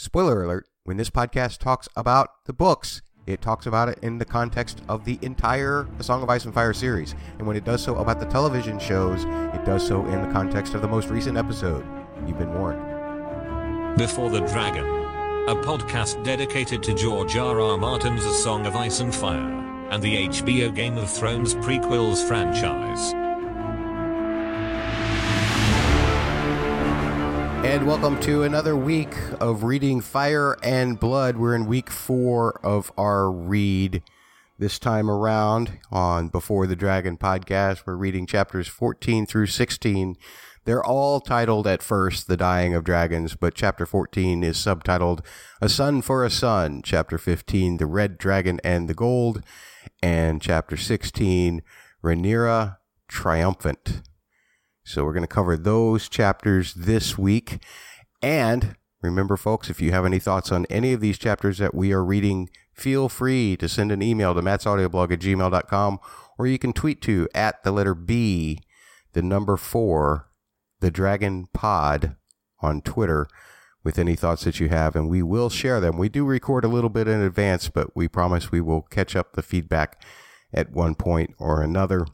Spoiler alert when this podcast talks about the books, it talks about it in the context of the entire The Song of Ice and Fire series. And when it does so about the television shows, it does so in the context of the most recent episode. You've been warned. Before the Dragon, a podcast dedicated to George R. R. Martin's A Song of Ice and Fire and the HBO Game of Thrones prequels franchise. And welcome to another week of reading Fire and Blood. We're in week four of our read. This time around on Before the Dragon podcast, we're reading chapters 14 through 16. They're all titled at first The Dying of Dragons, but chapter 14 is subtitled A Son for a Son, chapter 15 The Red Dragon and the Gold, and chapter 16 Rhaenyra Triumphant. So we're going to cover those chapters this week. And remember, folks, if you have any thoughts on any of these chapters that we are reading, feel free to send an email to mattsaudioblog at gmail.com or you can tweet to at the letter B, the number four, the Dragon Pod on Twitter with any thoughts that you have, and we will share them. We do record a little bit in advance, but we promise we will catch up the feedback at one point or another.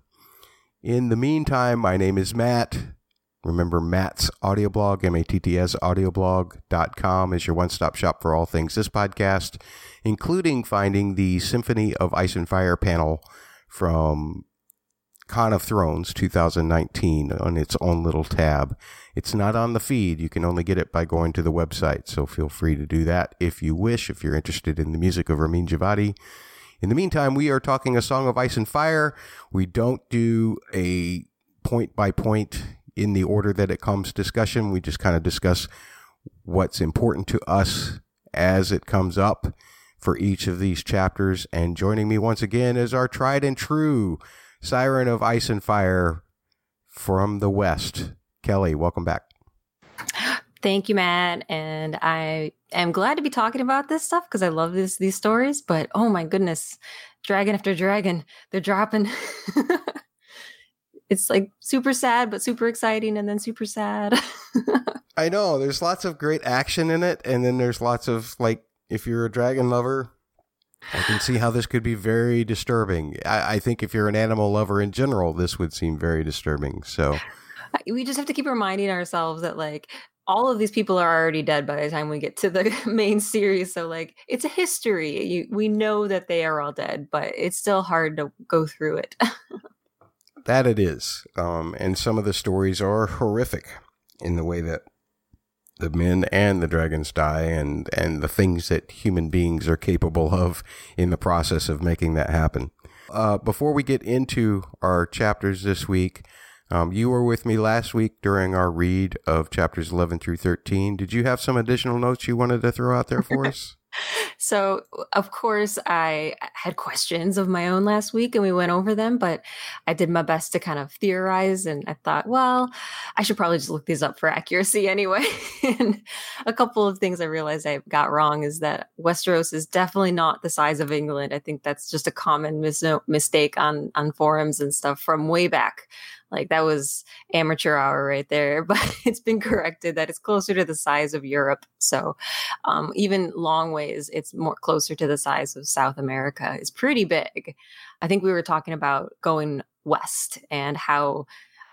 In the meantime, my name is Matt. Remember Matt's audio blog, M-A-T-T-S audioblog.com is your one-stop shop for all things this podcast, including finding the Symphony of Ice and Fire panel from Con of Thrones 2019 on its own little tab. It's not on the feed. You can only get it by going to the website. So feel free to do that if you wish, if you're interested in the music of Ramin Djawadi. In the meantime, we are talking a song of ice and fire. We don't do a point by point in the order that it comes discussion. We just kind of discuss what's important to us as it comes up for each of these chapters. And joining me once again is our tried and true siren of ice and fire from the West. Kelly, welcome back. Thank you, Matt. And I am glad to be talking about this stuff because I love this these stories. But oh my goodness, dragon after dragon, they're dropping. it's like super sad, but super exciting, and then super sad. I know. There's lots of great action in it, and then there's lots of like, if you're a dragon lover, I can see how this could be very disturbing. I, I think if you're an animal lover in general, this would seem very disturbing. So we just have to keep reminding ourselves that like all of these people are already dead by the time we get to the main series so like it's a history you, we know that they are all dead but it's still hard to go through it. That it is um, and some of the stories are horrific in the way that the men and the dragons die and and the things that human beings are capable of in the process of making that happen. Uh, before we get into our chapters this week um, you were with me last week during our read of chapters 11 through 13. Did you have some additional notes you wanted to throw out there for us? so, of course, I had questions of my own last week and we went over them, but I did my best to kind of theorize. And I thought, well, I should probably just look these up for accuracy anyway. and a couple of things I realized I got wrong is that Westeros is definitely not the size of England. I think that's just a common mis- mistake on, on forums and stuff from way back like that was amateur hour right there, but it's been corrected that it's closer to the size of Europe. So um, even long ways, it's more closer to the size of South America. It's pretty big. I think we were talking about going west and how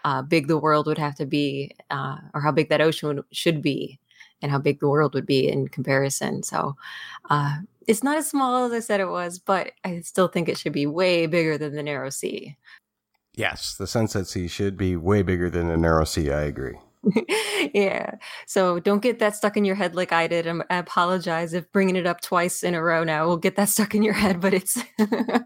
uh, big the world would have to be, uh, or how big that ocean would, should be, and how big the world would be in comparison. So uh, it's not as small as I said it was, but I still think it should be way bigger than the narrow sea. Yes, the Sunset Sea should be way bigger than the Narrow Sea. I agree. yeah. So don't get that stuck in your head like I did. I apologize if bringing it up twice in a row now will get that stuck in your head, but it's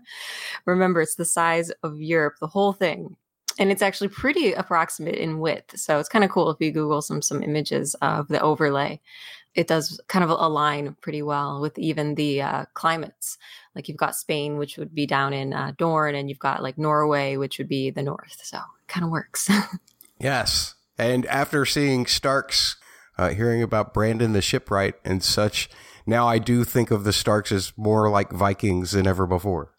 remember it's the size of Europe, the whole thing. And it's actually pretty approximate in width. So it's kind of cool if you Google some some images of the overlay it does kind of align pretty well with even the uh, climates. Like you've got Spain, which would be down in uh, Dorne, and you've got like Norway, which would be the north. So it kind of works. yes. And after seeing Starks, uh, hearing about Brandon the shipwright and such, now I do think of the Starks as more like Vikings than ever before.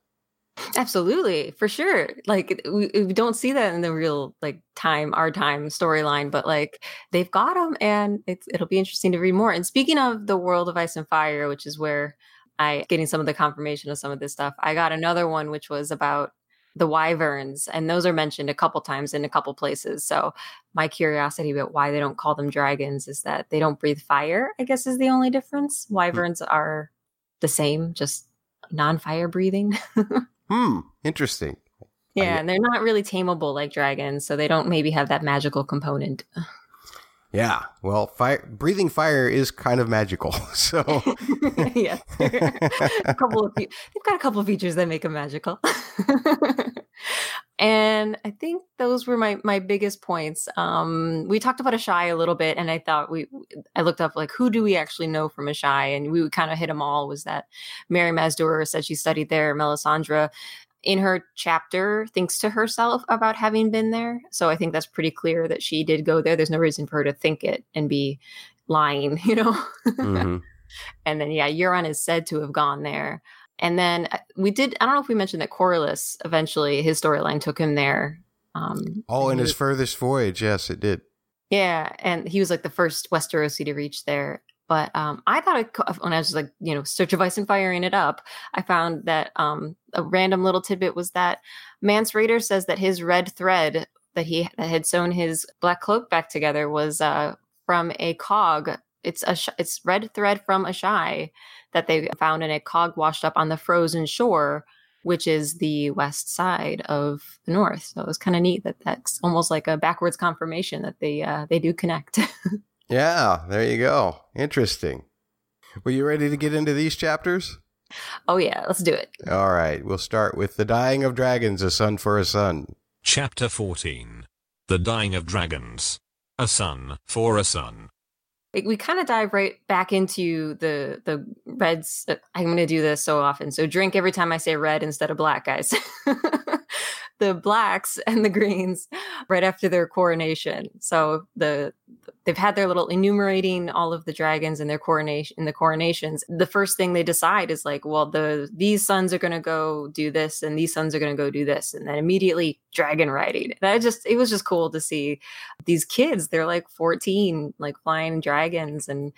Absolutely, for sure. Like we, we, don't see that in the real like time, our time storyline, but like they've got them, and it's it'll be interesting to read more. And speaking of the world of Ice and Fire, which is where I getting some of the confirmation of some of this stuff, I got another one which was about the wyverns, and those are mentioned a couple times in a couple places. So my curiosity about why they don't call them dragons is that they don't breathe fire. I guess is the only difference. Hmm. Wyverns are the same, just non-fire breathing. Hmm. Interesting. Yeah, I, and they're not really tameable like dragons, so they don't maybe have that magical component. Yeah, well, fire breathing fire is kind of magical. So yeah, a couple of they've got a couple of features that make them magical. And I think those were my my biggest points. Um, we talked about Asshai a little bit, and I thought we I looked up like who do we actually know from Asshai, and we kind of hit them all. Was that Mirri Maz Duur said she studied there, Melisandre in her chapter thinks to herself about having been there. So I think that's pretty clear that she did go there. There's no reason for her to think it and be lying, you know? Mm-hmm. and then, yeah, Euron is said to have gone there. And then uh, we did, I don't know if we mentioned that Corlys eventually, his storyline took him there. Um, oh, in his furthest voyage. Yes, it did. Yeah. And he was like the first Westerosi to reach there. But um, I thought it, when I was like, you know, search of ice and firing it up, I found that um, a random little tidbit was that Mance Rayder says that his red thread that he that had sewn his black cloak back together was uh, from a cog. It's a sh- it's red thread from Asshai that they found in a cog washed up on the frozen shore, which is the west side of the north. So it was kind of neat that that's almost like a backwards confirmation that they uh, they do connect. Yeah, there you go. Interesting. Were you ready to get into these chapters? Oh, yeah, let's do it. All right, we'll start with The Dying of Dragons, A Son for a Son. Chapter 14 The Dying of Dragons, A Son for a Son. We kind of dive right back into the the reds. Uh, I'm going to do this so often. So drink every time I say red instead of black, guys. the blacks and the greens right after their coronation. So the they've had their little enumerating all of the dragons and their coronation in the coronations. The first thing they decide is like, well, the these sons are going to go do this and these sons are going to go do this, and then immediately dragon riding. That just it was just cool to see these kids. They're like 14, like flying dragons and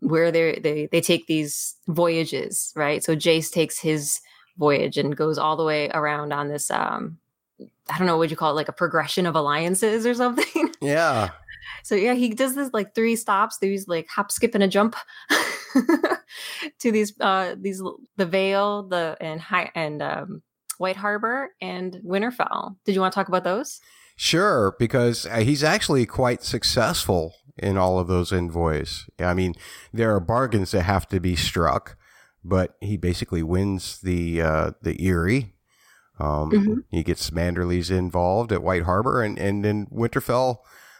where they they they take these voyages, right? So Jace takes his voyage and goes all the way around on this um I don't know what you call it, like a progression of alliances or something. Yeah. So yeah, he does this like three stops. These like hop, skip, and a jump to these uh these the Vale, the and high and um White Harbor and Winterfell. Did you want to talk about those? Sure, because uh, he's actually quite successful in all of those envoys. I mean, there are bargains that have to be struck, but he basically wins the uh, the Eyrie um, mm-hmm. He gets Manderly's involved at White Harbor, and and in Winterfell,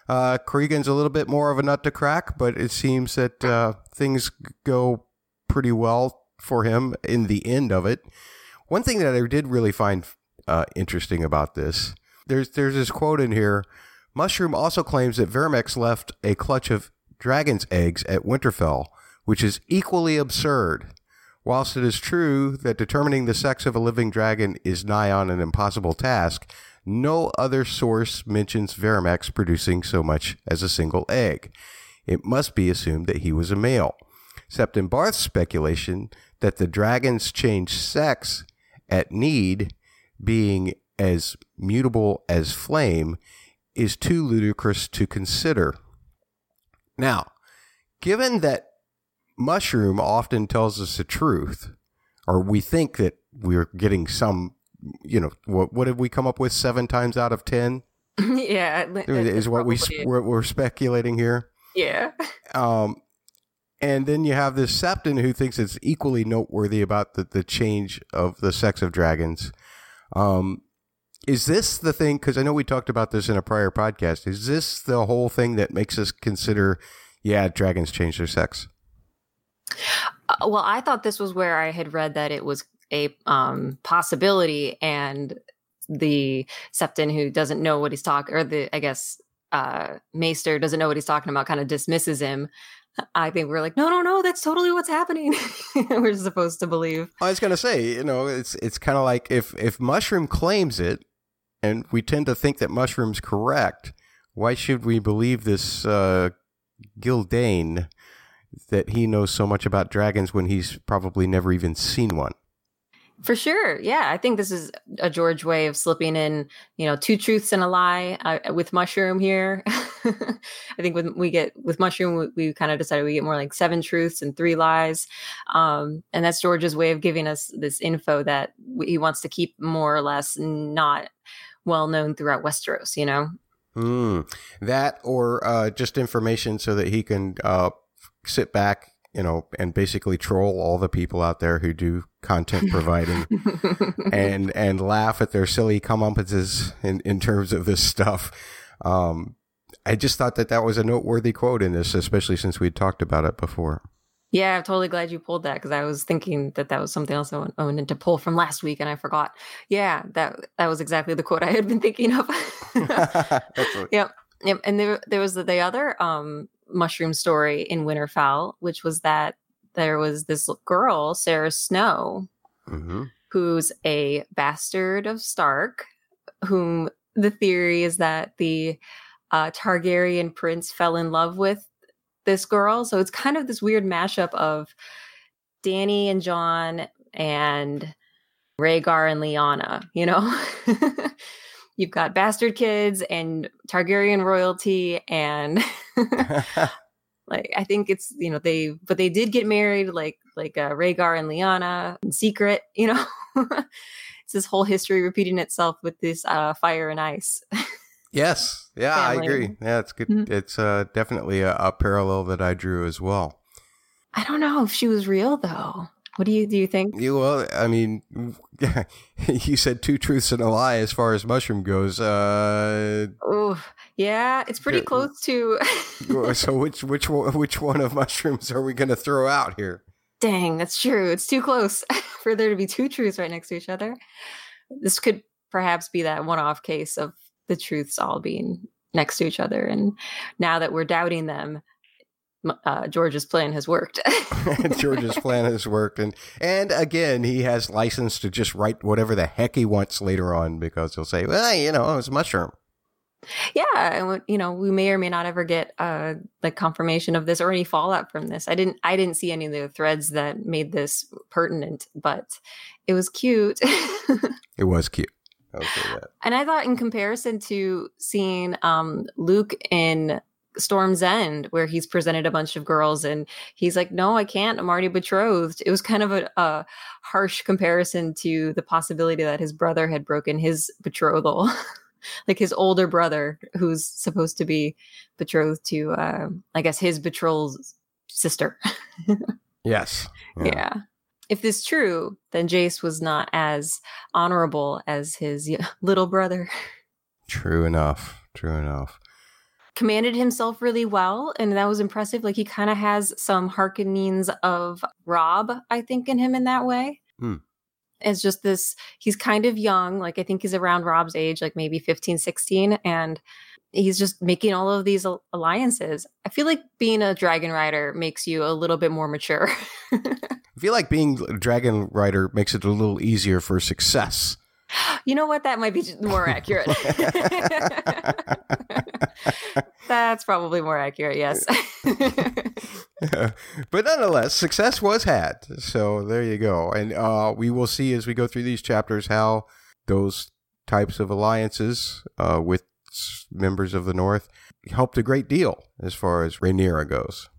uh, Cregan's a little bit more of a nut to crack, but it seems that uh, things go pretty well for him in the end of it. One thing that I did really find uh, interesting about this, there's there's this quote in here. Mushroom also claims that Vermax left a clutch of dragon's eggs at Winterfell, which is equally absurd. Whilst it is true that determining the sex of a living dragon is nigh on an impossible task, no other source mentions Vermax producing so much as a single egg. It must be assumed that he was a male. Septon Barth's speculation that the dragons change sex at need, being as mutable as flame, is too ludicrous to consider. Now, given that mushroom often tells us the truth, or we think that we're getting some, you know, what, what have we come up with seven times out of 10? yeah. Is what we, we're, we're, speculating here. Yeah. Um, and then you have this Septon who thinks it's equally noteworthy about the, the change of the sex of dragons. Um, is this the thing? Because I know we talked about this in a prior podcast. Is this the whole thing that makes us consider, yeah, dragons change their sex? Uh, well, I thought this was where I had read that it was a um, possibility, and the Septon who doesn't know what he's talking, or the I guess uh, Maester doesn't know what he's talking about, kind of dismisses him. I think we're like, no, no, no, that's totally what's happening. we're supposed to believe. I was going to say, you know, it's it's kind of like if if Mushroom claims it, and we tend to think that Mushroom's correct, why should we believe this uh, Gyldayn that he knows so much about dragons when he's probably never even seen one? For sure. Yeah. I think this is a George way of slipping in, you know, two truths and a lie uh, with Mushroom here. I think when we get with Mushroom, we, we kind of decided we get more like seven truths and three lies. Um, and that's George's way of giving us this info that he wants to keep more or less not well known throughout Westeros, you know? Mm, that or uh, just information so that he can uh, sit back you know, and basically troll all the people out there who do content providing and and laugh at their silly comeuppances in, in terms of this stuff. Um, I just thought that that was a noteworthy quote in this, especially since we'd talked about it before. Yeah, I'm totally glad you pulled that because I was thinking that that was something else I wanted to pull from last week, and I forgot. Yeah, that that was exactly the quote I had been thinking of. yep, yep. And there there was the, the other um mushroom story in Winterfell, which was that there was this girl, Sara Snow, mm-hmm. who's a bastard of Stark, whom the theory is that the uh, Targaryen prince fell in love with this girl. So it's kind of this weird mashup of Dany and Jon and Rhaegar and Lyanna, you know? you've got bastard kids and Targaryen royalty and like I think it's you know they but they did get married like like uh, Rhaegar and Lyanna in secret you know? It's this whole history repeating itself with this uh, fire and ice yes. Yeah family. I agree. Yeah it's good. Mm-hmm. it's uh, definitely a, a parallel that I drew as well. I don't know if she was real though what do you do? You think? You, well, I mean, you said two truths and a lie as far as mushroom goes. Uh, oh, yeah, it's pretty close to. so which which one, which one of mushrooms are we going to throw out here? Dang, that's true. It's too close for there to be two truths right next to each other. This could perhaps be that one-off case of the truths all being next to each other, and now that we're doubting them, uh, George's plan has worked. George's plan has worked, and and again, he has license to just write whatever the heck he wants later on because he'll say, "Well, you know, it's a mushroom." Yeah, and you know, we may or may not ever get uh like confirmation of this or any fallout from this. I didn't, I didn't see any of the threads that made this pertinent, but it was cute. it was cute. And I thought, in comparison to seeing um Luke in Storm's End, where he's presented a bunch of girls and he's like, No, I can't. I'm already betrothed. It was kind of a, a harsh comparison to the possibility that his brother had broken his betrothal. like his older brother, who's supposed to be betrothed to, uh, I guess, his betrothed's sister. yes. Yeah. yeah. If this true, then Jace was not as honorable as his little brother. True enough. True enough commanded himself really well and that was impressive. Like he kind of has some harkenings of Robb i think in him in that way. Hmm. it's just this he's kind of young like i think he's around Robb's age like maybe 15 16 and he's just making all of these alliances. I feel like being a dragon rider makes you a little bit more mature. I feel like being a dragon rider makes it a little easier for success you know what? That might be more accurate. That's probably more accurate, yes. yeah. But nonetheless, success was had. So there you go. And uh, we will see as we go through these chapters how those types of alliances uh, with members of the North helped a great deal as far as Rhaenyra goes.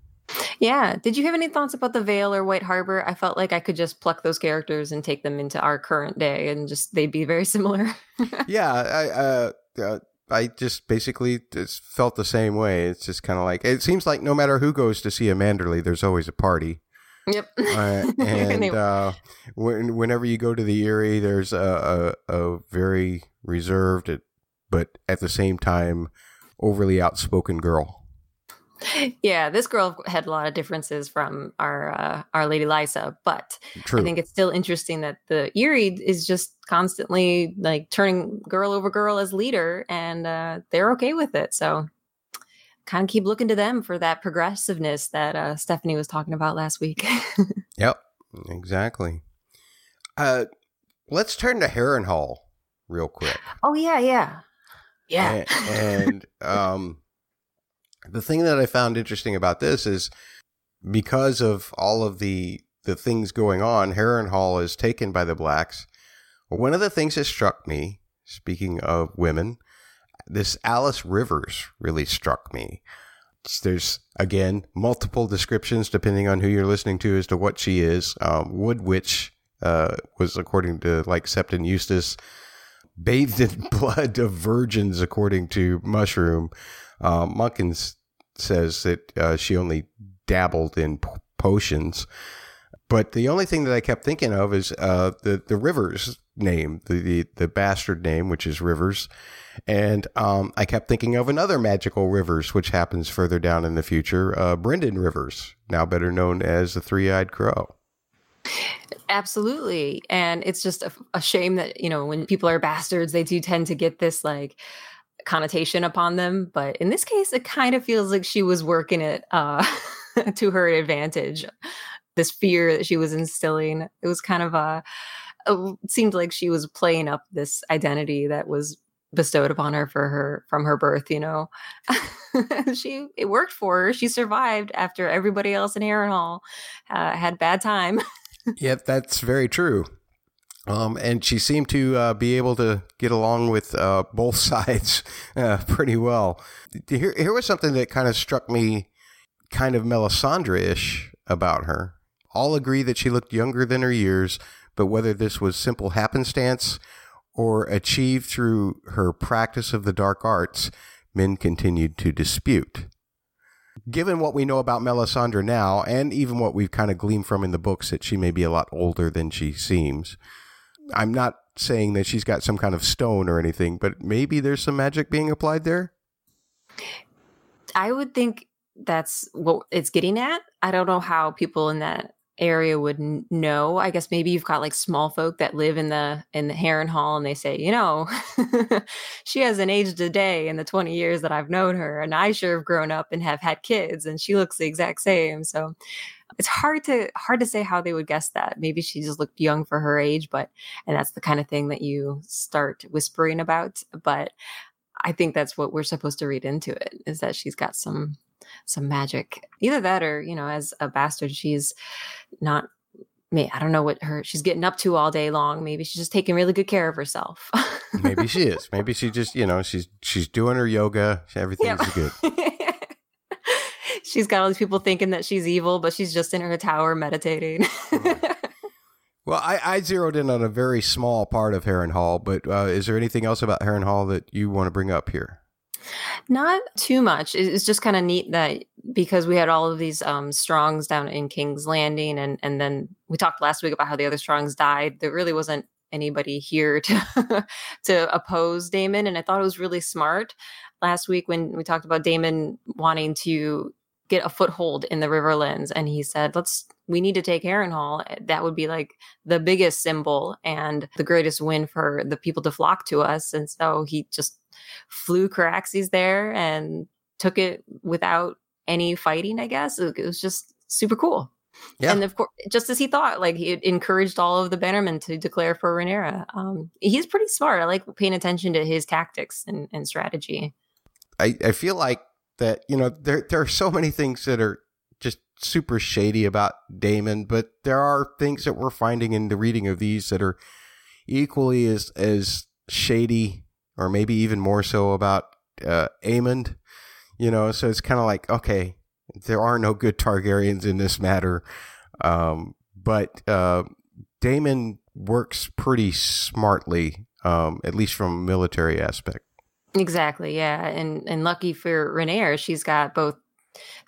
Yeah. Did you have any thoughts about the Vale or White Harbor? I felt like I could just pluck those characters and take them into our current day, and just they'd be very similar. yeah, I uh, uh, I just basically just felt the same way. It's just kind of like it seems like no matter who goes to see a Manderly, there's always a party. Yep. Uh, and uh, when, whenever you go to the Eyrie, there's a, a, a very reserved, but at the same time overly outspoken girl yeah, this girl had a lot of differences from our uh, our Lady Lysa, but True. I think it's still interesting that the Eyrie is just constantly like turning girl over girl as leader, and uh, they're okay with it. So, kind of keep looking to them for that progressiveness that uh, Stephanie was talking about last week. yep, exactly. Uh, let's turn to Harrenhal real quick. Oh yeah, yeah, yeah. and, and um, the thing that I found interesting about this is because of all of the the things going on, Harrenhal is taken by the blacks. One of the things that struck me, speaking of women, this Alice Rivers really struck me. There's again multiple descriptions depending on who you're listening to as to what she is. Um, Wood Witch uh, was according to like Septon Eustace, bathed in blood of virgins according to Mushroom. Uh, Munkun says that uh, she only dabbled in p- potions. But the only thing that I kept thinking of is uh, the the Rivers name, the, the the bastard name, which is Rivers, and um, I kept thinking of another magical Rivers, which happens further down in the future, uh, Brynden Rivers, now better known as the Three Eyed Crow. Absolutely, and it's just a, a shame that you know when people are bastards, they do tend to get this like connotation upon them. But in this case, it kind of feels like she was working it uh, to her advantage this fear that she was instilling. It was kind of a, it seemed like she was playing up this identity that was bestowed upon her for her from her birth you know she it worked for her she survived after everybody else in Harrenhal uh, had bad time yep that's very true um, and she seemed to uh, be able to get along with uh, both sides uh, pretty well. Here, here was something that kind of struck me kind of Melisandre ish about her all agree that she looked younger than her years, but whether this was simple happenstance or achieved through her practice of the dark arts, men continued to dispute. Given what we know about Melisandre now, and even what we've kind of gleaned from in the books that she may be a lot older than she seems, I'm not saying that she's got some kind of stone or anything, but maybe there's some magic being applied there. I would think that's what it's getting at. I don't know how people in that area would know. I guess maybe you've got like small folk that live in the in the Harrenhal and they say, you know, she hasn't aged a day in the 20 years that I've known her and I sure have grown up and have had kids and she looks the exact same. So it's hard to hard to say how they would guess that. Maybe she just looked young for her age, but and that's the kind of thing that you start whispering about, but I think that's what we're supposed to read into it is that she's got some some magic. Either that or, you know, as a bastard, she's not me. I don't know what her she's getting up to all day long. Maybe she's just taking really good care of herself. Maybe she is. Maybe she just, you know, she's she's doing her yoga. Everything's good. she's got all these people thinking that she's evil, but she's just in her tower meditating. Well, I, I, zeroed in on a very small part of Harrenhal, but uh, is there anything else about Harrenhal that you want to bring up here? Not too much. It's just kind of neat that because we had all of these um, Strongs down in King's Landing, and and then we talked last week about how the other Strongs died. There really wasn't anybody here to to oppose Daemon, and I thought it was really smart last week when we talked about Daemon wanting to get a foothold in the Riverlands, and he said, "Let's we need to take Harrenhal. That would be like the biggest symbol and the greatest win for the people to flock to us." And so he just flew Caraxes there and took it without any fighting, I guess. It was just super cool. Yeah. And of course, just as he thought, like he encouraged all of the Bannermen to declare for Rhaenyra. Um, he's pretty smart. I like paying attention to his tactics and, and strategy. I, I feel like that, you know, there, there are so many things that are just super shady about Daemon, but there are things that we're finding in the reading of these that are equally as, as shady or maybe even more so about uh, Aemond. You know, so it's kind of like okay, there are no good Targaryens in this matter, um, but uh, Daemon works pretty smartly, um, at least from a military aspect. Exactly, yeah, and and lucky for Rhaenyra, she's got both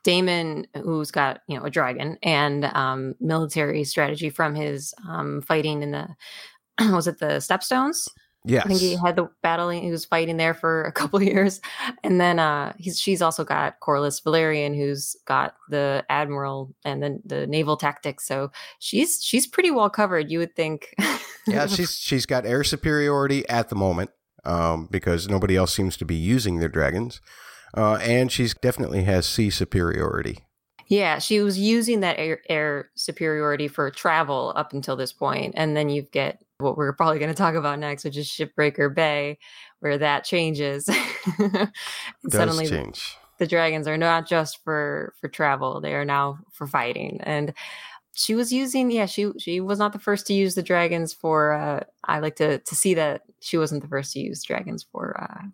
Daemon, who's got you know a dragon and um, military strategy from his um, fighting in the was it the Stepstones? Yes. I think he had the battle. He was fighting there for a couple years, and then uh, he's she's also got Corlys Velaryon, who's got the admiral and the the naval tactics. So she's she's pretty well covered. You would think. yeah, she's she's got air superiority at the moment um, because nobody else seems to be using their dragons. uh, and she's definitely has sea superiority. Yeah, she was using that air, air superiority for travel up until this point, and then you get what we're probably going to talk about next, which is Shipbreaker Bay, where that changes. Suddenly change. The, the dragons are not just for for travel; they are now for fighting, and she was using yeah she she was not the first to use the dragons for uh i like to to see that she wasn't the first to use dragons for uh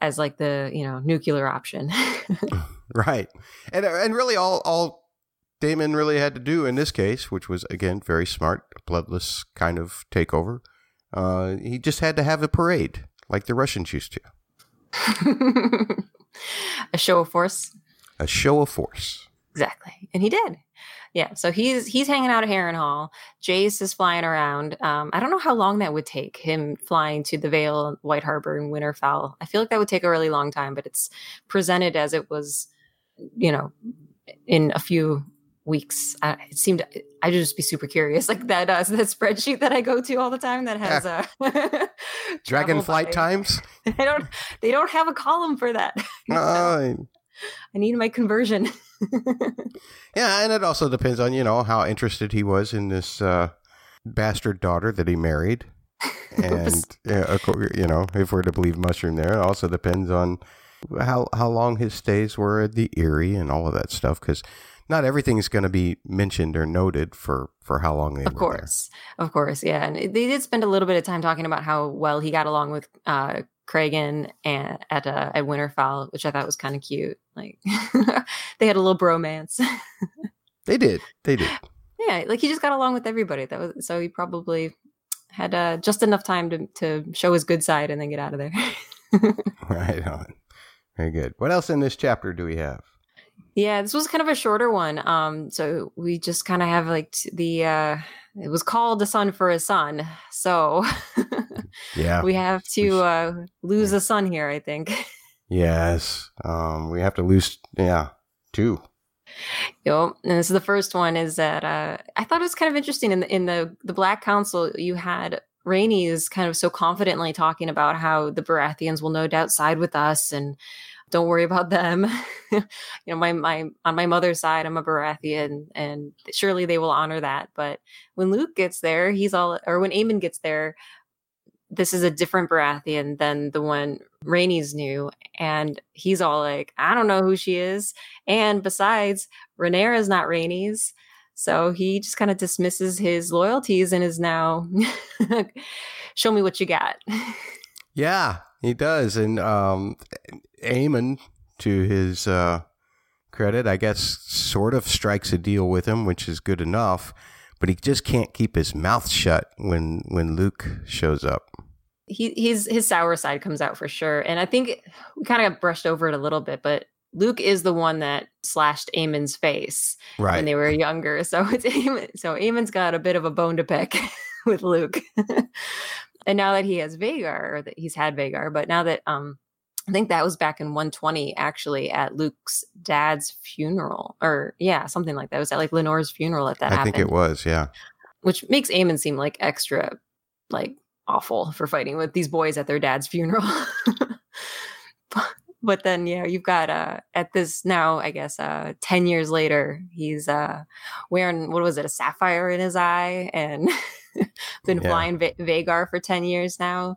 as like the you know nuclear option. Right. And and really all all Daemon really had to do in this case which was again very smart bloodless kind of takeover uh he just had to have a parade like the russians used to. A show of force? A show of force. Exactly. And he did yeah, so he's he's hanging out at Harrenhal. Jace is flying around. Um, I don't know how long that would take him flying to the Vale, White Harbor, and Winterfell. I feel like that would take a really long time, but it's presented as it was, you know, in a few weeks. I, it seemed I'd just be super curious, like that uh, that spreadsheet that I go to all the time that has uh, dragon flight by. times. They don't they don't have a column for that. Uh, I need my conversion. yeah, and it also depends on you know how interested he was in this uh, bastard daughter that he married, and you know if we're to believe Mushroom, there it also depends on how how long his stays were at the Eyrie and all of that stuff because not everything is going to be mentioned or noted for for how long they of course there. of course yeah and they did spend a little bit of time talking about how well he got along with uh Cregan and at uh, at Winterfell, which I thought was kind of cute. Like they had a little bromance. they did. They did. Yeah, like he just got along with everybody. That was so he probably had uh, just enough time to to show his good side and then get out of there. right on. Very good. What else in this chapter do we have? Yeah, this was kind of a shorter one. Um, so we just kind of have like the uh it was called a son for a son. So yeah, we have to we uh, lose a son here. I think. Yes, um, we have to lose. Yeah, two. Yep. And this is the first one. Is that uh, I thought it was kind of interesting in the in the the Black Council. You had Rhaenys kind of so confidently talking about how the Baratheons will no doubt side with us and don't worry about them. you know, my my on my mother's side, I'm a Baratheon, and surely they will honor that. But when Luke gets there, he's all, or when Aemond gets there, this is a different Baratheon than the one Rhaenys knew and he's all like, I don't know who she is, and besides, Rhaenyra is not Rhaenys. So he just kind of dismisses his loyalties and is now, show me what you got. Yeah, he does. And um, Aemond, to his uh, credit, I guess, sort of strikes a deal with him, which is good enough. But he just can't keep his mouth shut when when Luke shows up. He his his sour side comes out for sure, and I think we kind of brushed over it a little bit, but Luke is the one that slashed Aemond's face right. when they were younger. So it's Aemond, so Aemond's got a bit of a bone to pick with Luke. and now that he has Vhagar, or that he's had Vhagar, but now that um I think that was back in 120 actually at Luke's dad's funeral or yeah, something like that. It was at like Laenor's funeral at that I happened. think it was, yeah. Which makes Aemond seem like extra like awful for fighting with these boys at their dad's funeral. but then yeah, you've got uh at this now, I guess uh 10 years later, he's uh wearing what was it, a sapphire in his eye and been yeah. flying v- Vhagar for 10 years now.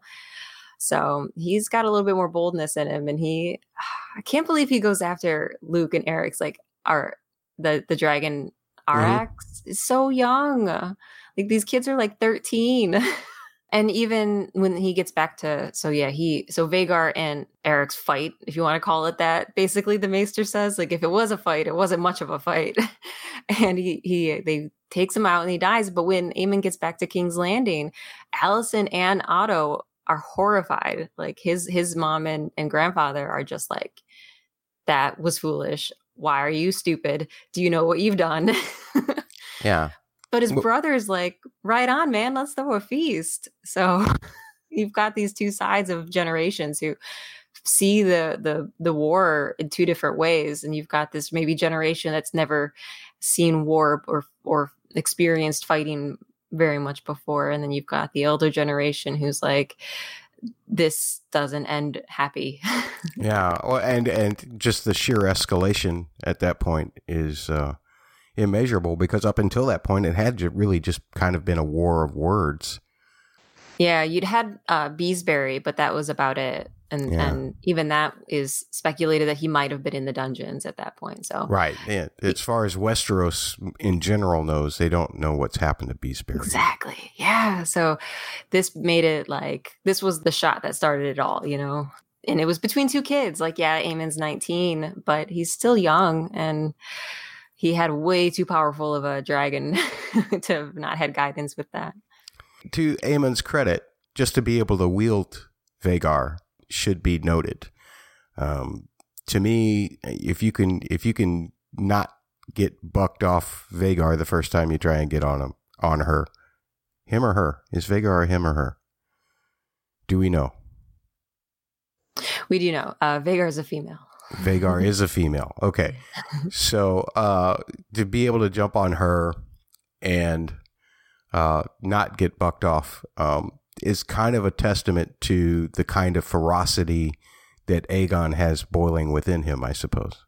So he's got a little bit more boldness in him, and he, I can't believe he goes after Luke and Arrax like our the the dragon Arrax mm-hmm. is so young. Like these kids are like thirteen. and even when he gets back to so yeah he so Vhagar and Arrax fight if you want to call it that basically the maester says like if it was a fight it wasn't much of a fight and he he they takes him out and he dies but when Aemond gets back to King's Landing Alicent and Otto are horrified. Like his his mom and, and grandfather are just like, that was foolish. Why are you stupid? Do you know what you've done? yeah. But his brother's like, right on, man, let's throw a feast. So you've got these two sides of generations who see the the the war in two different ways. And you've got this maybe generation that's never seen war or or experienced fighting very much before and then you've got the elder generation who's like this doesn't end happy. yeah, well, and and just the sheer escalation at that point is uh, immeasurable because up until that point, it had really just kind of been a war of words. Yeah, you'd had uh, Beesbury, but that was about it and yeah. and even that is speculated that he might have been in the dungeons at that point. So right, yeah. As far as Westeros in general knows, they don't know what's happened to Beesbury. Exactly. Yeah. So this made it like this was the shot that started it all. You know, and it was between two kids. Like, yeah, Aemond's nineteen, but he's still young and. He had way too powerful of a dragon to have not had guidance with that. To Aemond's credit, just to be able to wield Vhagar should be noted. Um, to me, if you can, if you can not get bucked off Vhagar the first time you try and get on him, on her, him or her, is Vhagar him or her? Do we know? We do know. Uh, Vhagar is a female. Vhagar is a female. Okay. So uh, to be able to jump on her and uh, not get bucked off um, is kind of a testament to the kind of ferocity that Aegon has boiling within him, I suppose.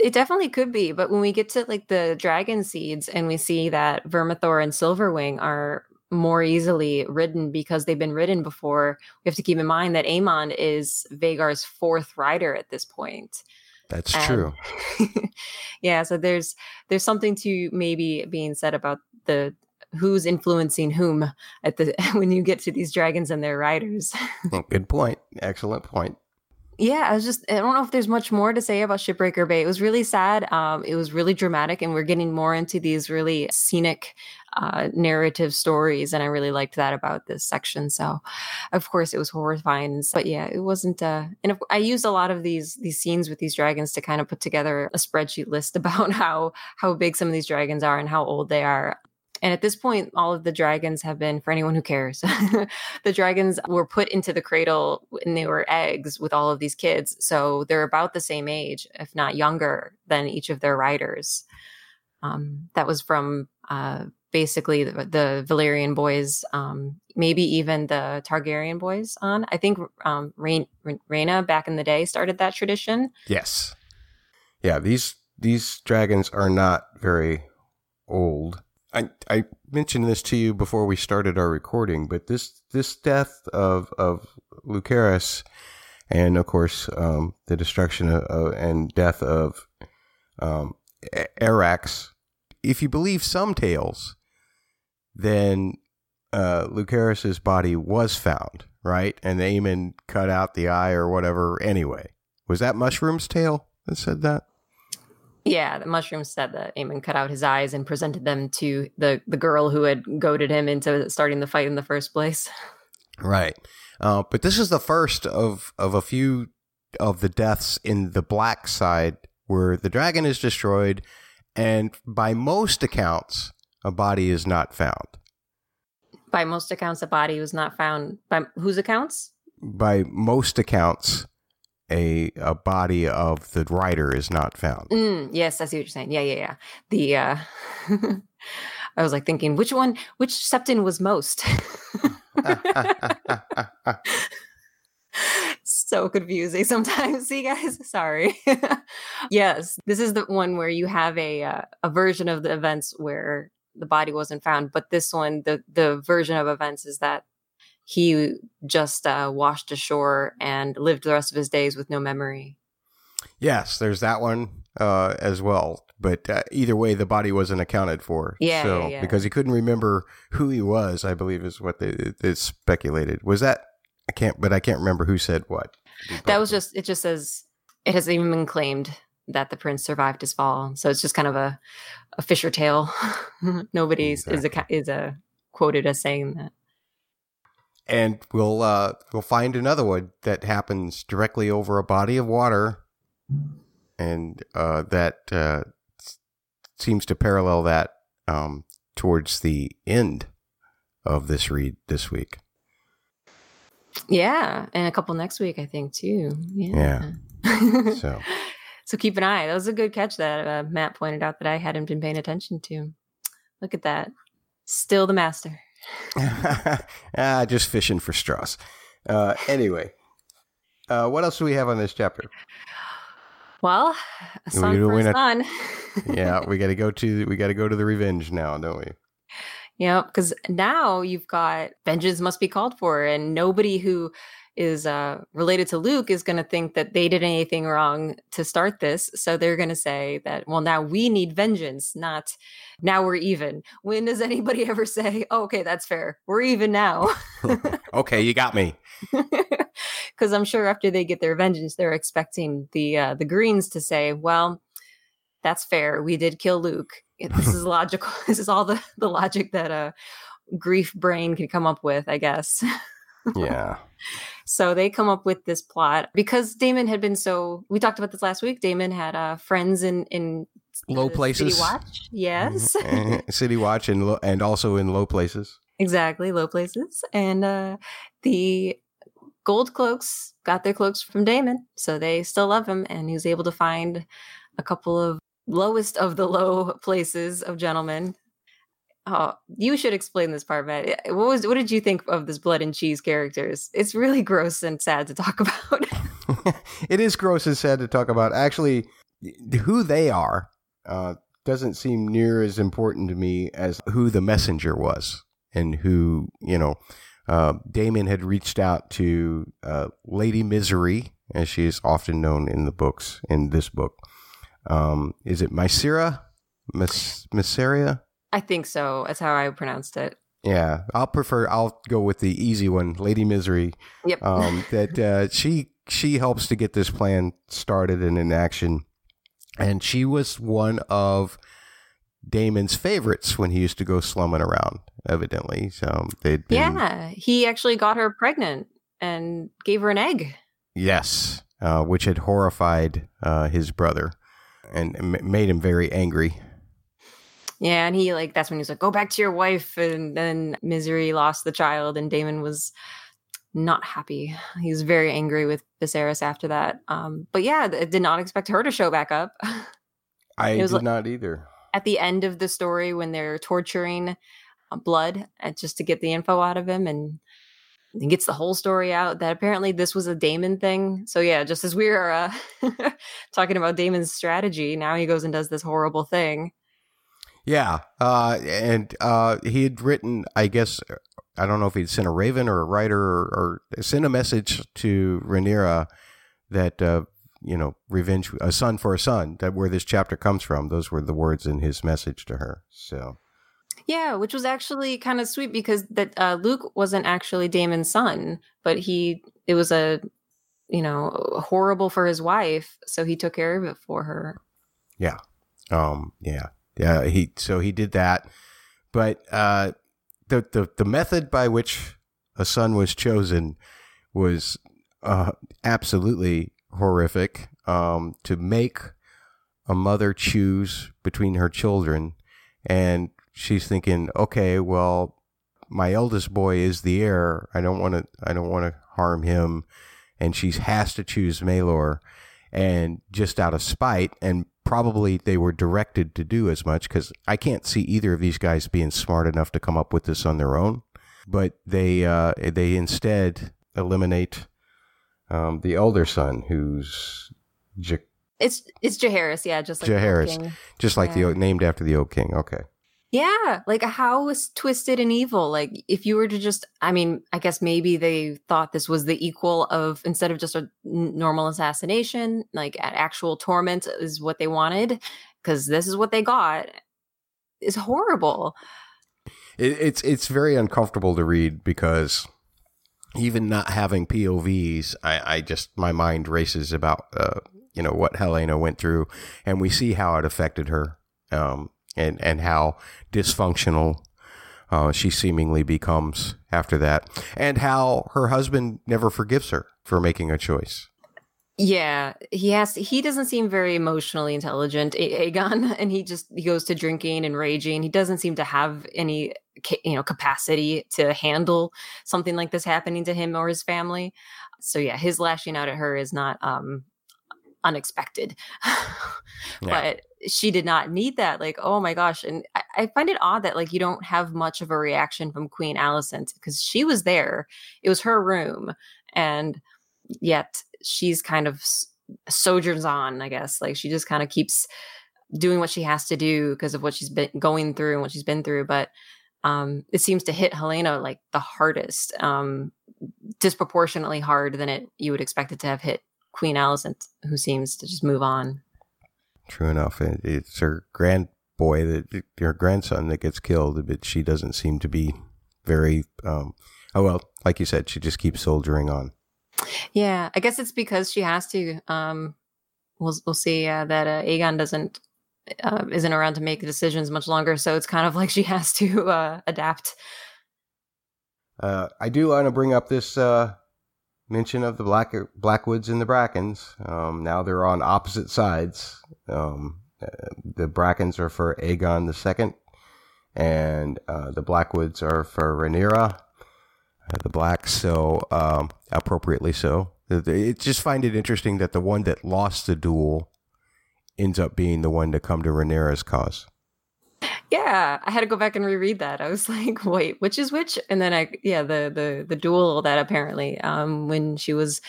It definitely could be, but when we get to like the dragon seeds and we see that Vermithor and Silverwing are more easily ridden because they've been ridden before, we have to keep in mind that Aemond is Vhagar's fourth rider at this point. That's and, true. yeah, so there's there's something to maybe being said about the who's influencing whom at the when you get to these dragons and their riders. Good point. Excellent point. Yeah, I was just I don't know if there's much more to say about Shipbreaker Bay. It was really sad. Um, it was really dramatic, and we're getting more into these really scenic uh, narrative stories, and I really liked that about this section. So, of course, it was horrifying, but yeah, it wasn't. Uh, and if, I used a lot of these these scenes with these dragons to kind of put together a spreadsheet list about how how big some of these dragons are and how old they are. And at this point, all of the dragons have been, for anyone who cares, the dragons were put into the cradle when they were eggs with all of these kids. So they're about the same age, if not younger, than each of their riders. Um, that was from uh, basically the, the Valyrian boys, um, maybe even the Targaryen boys on. I think um, Rain, Rhaena back in the day started that tradition. Yes. Yeah, these these dragons are not very old. I, I mentioned this to you before we started our recording, but this this death of of Lucerys, and of course um, the destruction of, and death of um, Arrax. If you believe some tales, then uh, Lucerys's body was found, right? And Aemond cut out the eye or whatever. Anyway, was that Mushroom's tale that said that? Yeah, the mushroom said that Aemond cut out his eyes and presented them to the the girl who had goaded him into starting the fight in the first place. Right, uh, but this is the first of of a few of the deaths in the black side where the dragon is destroyed, and by most accounts, a body is not found. By most accounts, a body was not found. By whose accounts? By most accounts, a a body of the writer is not found. Mm, yes, I see what you're saying. Yeah, yeah, yeah. The uh I was like thinking which one which septon was most. so confusing sometimes. See, guys, sorry. yes, this is the one where you have a uh, a version of the events where the body wasn't found, but this one, the the version of events is that he just uh, washed ashore and lived the rest of his days with no memory. Yes, there's that one uh, as well. But uh, either way, the body wasn't accounted for. Yeah, so, yeah, yeah. because he couldn't remember who he was, I believe is what they, they speculated. Was that I can't, but I can't remember who said what. That was just it. Just says it has even been claimed that the prince survived his fall. So it's just kind of a a Fisher tale. Nobody is a is a quoted as saying that and we'll uh, we'll find another one that happens directly over a body of water, and uh, that uh, seems to parallel that um, towards the end of this read this week. Yeah, and a couple next week, I think too. Yeah. yeah. so. So keep an eye. That was a good catch that uh, Matt pointed out that I hadn't been paying attention to. Look at that. Still the master. ah, just fishing for straws. Uh, anyway, uh, what else do we have on this chapter? Well, a son We- for a son. Yeah, we got to go to we got to go to the revenge now, don't we? Yeah, because now you've got vengeance must be called for, and nobody who is uh, related to Luke is going to think that they did anything wrong to start this. So they're going to say that, well, now we need vengeance, not now we're even. When does anybody ever say, oh, okay, that's fair, we're even now? okay, you got me. Because I'm sure after they get their vengeance, they're expecting the uh, the Greens to say, well, that's fair. We did kill Luke. This is logical. This is all the the logic that a grief brain can come up with, I guess. Yeah. So they come up with this plot because Daemon had been so. We talked about this last week. Daemon had uh, friends in in Low uh, City places. Watch. Yes, Eh, City Watch and lo- and also in low places. exactly. Low places, and uh, the gold cloaks got their cloaks from Daemon, so they still love him, and he was able to find a couple of lowest of the low places of gentlemen. Oh, you should explain this part, Matt. What was what did you think of this blood and cheese characters? It's really gross and sad to talk about. it is gross and sad to talk about. Actually, who they are uh, doesn't seem near as important to me as who the messenger was and who, you know, uh, Daemon had reached out to uh, Lady Misery, as she is often known in the books, in this book. Um, is it Mysera? Mys- Myseria? I think so. That's how I pronounced it. Yeah, I'll prefer. I'll go with the easy one, Lady Misery. Yep. Um, that uh, she she helps to get this plan started and in action, and she was one of Daemon's favorites when he used to go slumming around. Evidently, so they'd been yeah, he actually got her pregnant and gave her an egg. yes, uh, which had horrified uh, his brother and m- made him very angry. Yeah, and he like that's when he was like, "Go back to your wife." And then Misery lost the child, and Daemon was not happy. He was very angry with Viserys after that. Um, but yeah, th- did not expect her to show back up I was did like- not either. at the end of the story when they're torturing uh, Blood uh, just to get the info out of him, and he gets the whole story out that apparently this was a Daemon thing. So yeah, just as we were uh, talking about Daemon's strategy, now he goes and does this horrible thing. Yeah, uh, and uh, he had written, I guess, I don't know if he'd sent a raven or a writer or, or sent a message to Rhaenyra that, uh, you know, revenge, a son for a son, that where this chapter comes from. Those were the words in his message to her. So, Yeah, which was actually kind of sweet because that uh, Luke wasn't actually Daemon's son, but he it was a you know horrible for his wife, so he took care of it for her. Yeah, um, yeah, yeah, he, so he did that. But, uh, the, the, the method by which a son was chosen was, uh, absolutely horrific. Um, to make a mother choose between her children and she's thinking okay well my eldest boy is the heir i don't want to i don't want to harm him and she has to choose Maelor and just out of spite and probably they were directed to do as much cuz i can't see either of these guys being smart enough to come up with this on their own but they uh they instead eliminate um the elder son who's J- It's it's Jaehaerys, yeah, just like King. just like Yeah. the named after the old king okay Yeah, like how was twisted and evil? Like if you were to just, I mean, I guess maybe they thought this was the equal of instead of just a normal assassination, like actual torment is what they wanted because this is what they got. Is horrible. It, it's it's very uncomfortable to read because even not having POVs, I, I just my mind races about uh, you know what Helaena went through, and we see how it affected her, um, and and how dysfunctional uh, she seemingly becomes after that, and how her husband never forgives her for making a choice. Yeah, he has. He doesn't seem very emotionally intelligent, Aegon, and he just he goes to drinking and raging. He doesn't seem to have any, you know, capacity to handle something like this happening to him or his family. So yeah, his lashing out at her is not um unexpected. but she did not need that. Like, oh my gosh. And I, I, find it odd that like you don't have much of a reaction from Queen Alicent because she was there. It was her room. And yet she's kind of sojourns on, I guess. Like she just kind of keeps doing what she has to do because of what she's been going through and what she's been through. But um, it seems to hit Helaena like the hardest, um, disproportionately hard than it you would expect it to have hit Queen Alicent, who seems to just move on. True enough. It's her grand boy that her grandson that gets killed, but she doesn't seem to be very. Um, oh well, like you said, she just keeps soldiering on. Yeah, I guess it's because she has to. Um, we'll we'll see uh, that uh, Aegon doesn't uh, isn't around to make decisions much longer, so it's kind of like she has to uh, adapt. Uh, I do want to bring up this uh, mention of the Black Blackwoods and the Brackens. Um, now they're on opposite sides. Um, uh, the Brackens are for Aegon the Second, and uh, the Blackwoods are for Rhaenyra, uh, the Blacks. So um, appropriately so. It just find it interesting that the one that lost the duel ends up being the one to come to Rhaenyra's cause. Yeah, I had to go back and reread that. I was like, wait, which is which? And then I, yeah, the the the duel that apparently, um, when she was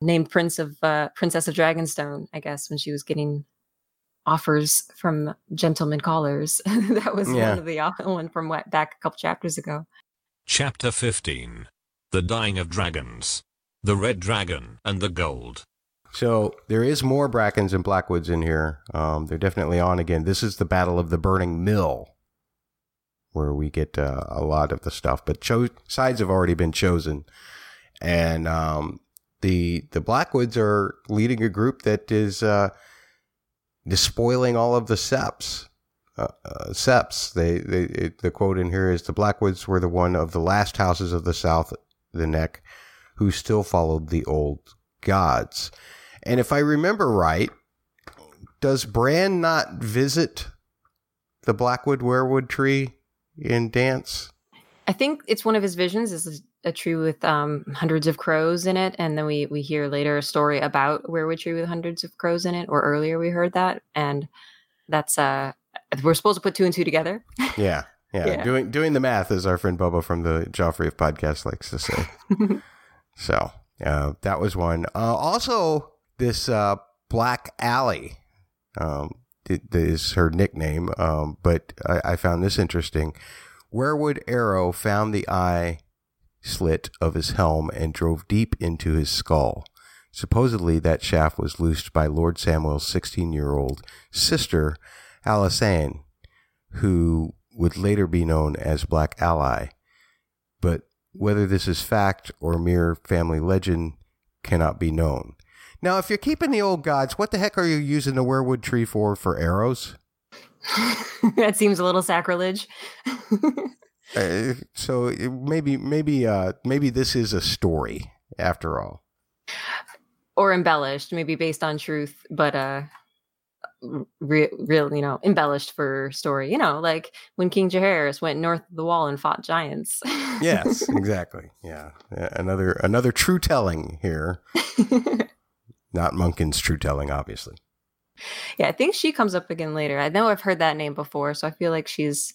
named Prince of uh, Princess of Dragonstone, I guess when she was getting offers from gentlemen callers, that was yeah. one of the one from what back a couple chapters ago. Chapter fifteen: The Dying of Dragons, the Red Dragon and the Gold. So there is more Brackens and Blackwoods in here. Um, they're definitely on again. This is the Battle of the Burning Mill, where we get uh, a lot of the stuff. But cho- sides have already been chosen, and um, the the Blackwoods are leading a group that is uh, despoiling all of the septs. Uh, uh, septs. They, they it, the quote in here is the Blackwoods were the one of the last houses of the South, the Neck, who still followed the old gods. And if I remember right, does Bran not visit the Blackwood weirwood tree in Dance? I think it's one of his visions is a tree with um, hundreds of crows in it, and then we we hear later a story about weirwood tree with hundreds of crows in it. Or earlier we heard that, and that's uh we're supposed to put two and two together. Yeah, yeah. yeah. Doing doing the math, as our friend Bobo from the Joffrey of podcast likes to say. so uh, that was one. Uh, also, this uh, Black Aly um, is her nickname, um, but I, I, found this interesting. Weirwood arrow found the eye slit of his helm and drove deep into his skull. Supposedly, that shaft was loosed by Lord Samwell's 16 year old sister, Alysanne, who would later be known as Black Aly. But whether this is fact or mere family legend cannot be known. Now, if you're keeping the old gods, what the heck are you using the weirwood tree for for arrows? that seems a little sacrilege. uh, so maybe, maybe, uh, maybe this is a story after all, or embellished, maybe based on truth, but uh, real, real, you know, embellished for story. You know, like when King Jaehaerys went north of the wall and fought giants. yes, exactly. Yeah, another another true telling here. Not Munkun's true telling, obviously. Yeah, I think she comes up again later. I know I've heard that name before, so I feel like she's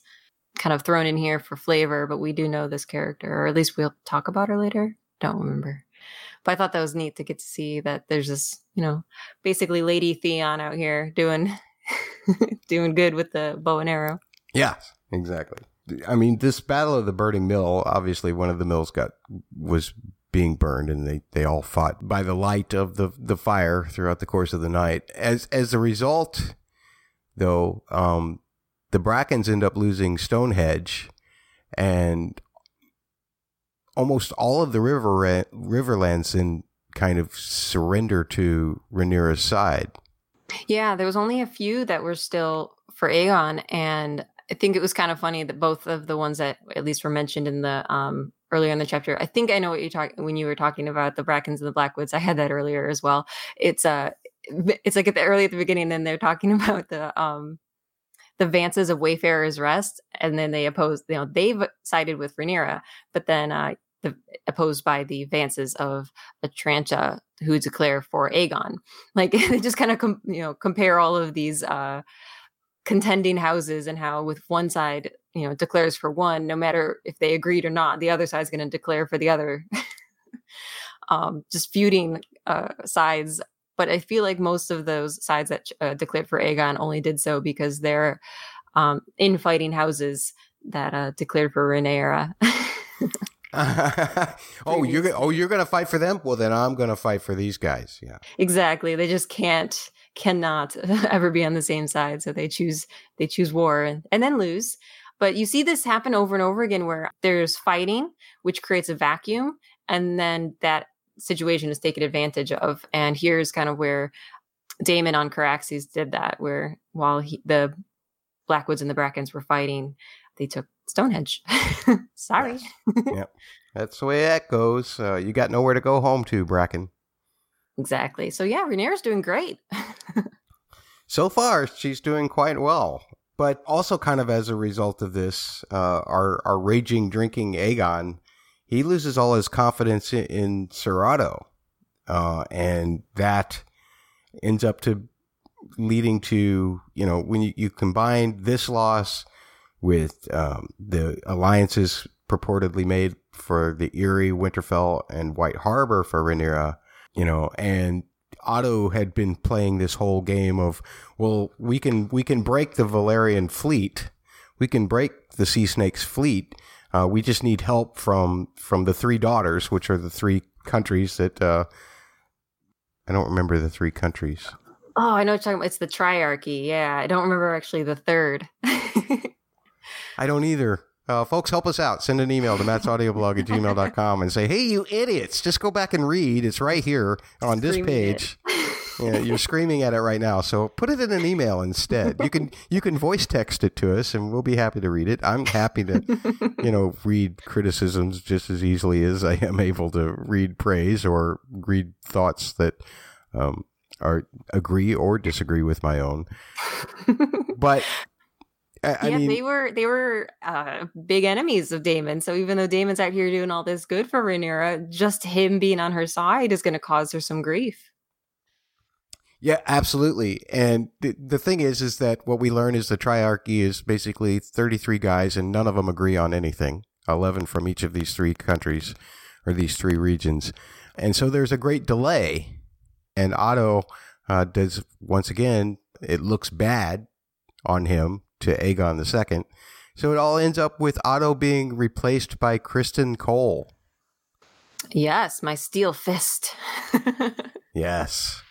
kind of thrown in here for flavor, but we do know this character, or at least we'll talk about her later. Don't remember. But I thought that was neat to get to see that there's this, you know, basically Lady Theon out here doing doing good with the bow and arrow. Yeah, exactly. I mean, this battle of the burning mill, obviously one of the mills got was being burned and they, they all fought by the light of the, the fire throughout the course of the night. As as a result, though, um, the Brackens end up losing Stone Hedge and almost all of the river riverlands in kind of surrender to Rhaenyra's side. Yeah, there was only a few that were still for Aegon, and I think it was kind of funny that both of the ones that at least were mentioned in the um, earlier in the chapter. I think I know what you're talking when you were talking about the Brackens and the Blackwoods. I had that earlier as well. It's uh it's like at the early at the beginning, then they're talking about the um the Vances of Wayfarer's Rest, and then they oppose. You know, they've sided with Rhaenyra, but then uh, the, opposed by the Vances of Atranta who declare for Aegon. Like they just kind of com- you know compare all of these uh, contending houses and how with one side you know declares for one, no matter if they agreed or not, the other side's going to declare for the other. um, just feuding uh, sides. But I feel like most of those sides that uh, declared for Aegon only did so because they're um, infighting houses that uh, declared for Rhaenyra. oh, you're oh you're gonna fight for them. Well, then I'm gonna fight for these guys. Yeah, exactly. They just can't cannot ever be on the same side, so they choose they choose war and, and then lose. But you see this happen over and over again, where there's fighting, which creates a vacuum, and then that situation is taken advantage of. And here's kind of where Daemon on Caraxes did that, where while he, the Blackwoods and the Brackens were fighting, they took Stone Hedge. Sorry. yep. That's the way that goes. Uh, you got nowhere to go home to, Bracken. Exactly. So yeah, Rhaenyra's doing great. so far, she's doing quite well. But also, kind of as a result of this, uh, our our raging drinking Aegon, he loses all his confidence in, in Ser Otto, uh, and that ends up to leading to you know when you, you combine this loss with um, the alliances purportedly made for the Eyrie, Winterfell, and White Harbor for Rhaenyra, you know, and Otto had been playing this whole game of, well, we can we can break the Velaryon fleet, we can break the Sea Snake's fleet. Uh, we just need help from from the three daughters, which are the three countries that uh, I don't remember the three countries. Oh, I know what you're talking about. It's the triarchy. Yeah, I don't remember actually the third. I don't either. Uh, folks, help us out. Send an email to mattsaudioblog at gmail.com and say, hey, you idiots, just go back and read. It's right here on this page. yeah, you're screaming at it right now. So put it in an email instead. You can you can voice text it to us, and we'll be happy to read it. I'm happy to, you know, read criticisms just as easily as I am able to read praise or read thoughts that um, are agree or disagree with my own. But I, I yeah, mean, they were they were uh, big enemies of Daemon. So even though Daemon's out here doing all this good for Rhaenyra, just him being on her side is going to cause her some grief. Yeah, absolutely. And the, the thing is, is that what we learn is the triarchy is basically 33 guys and none of them agree on anything. 11 from each of these three countries or these three regions. And so there's a great delay. And Otto uh, does, once again, it looks bad on him to Aegon II. So it all ends up with Otto being replaced by Criston Cole. Yes, my steel fist. yes.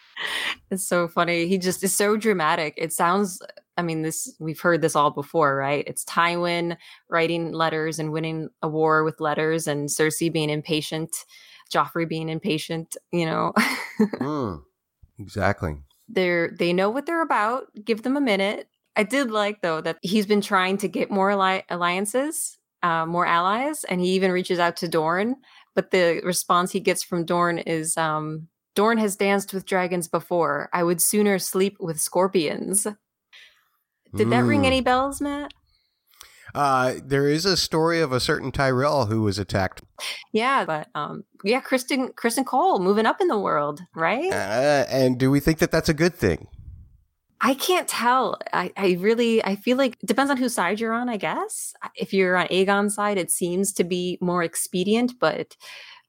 It's so funny. He just is so dramatic. It sounds I mean this we've heard this all before, right? It's Tywin writing letters and winning a war with letters and Cersei being impatient, Joffrey being impatient, you know. mm, exactly. They're they know what they're about. Give them a minute I did like though that he's been trying to get more alli- alliances, uh, more allies, and he even reaches out to Dorne. But the response he gets from Dorne is, um, "Dorne has danced with dragons before. I would sooner sleep with scorpions." Did mm. that ring any hmm. bells, Matt? Uh, there is a story of a certain Tyrell who was attacked. Yeah, but um, yeah, Criston Criston Cole moving up in the world, right? Uh, and do we think that that's a good thing? I can't tell. I, I really I feel like it depends on whose side you're on, I guess. If you're on Aegon's side, it seems to be more expedient, but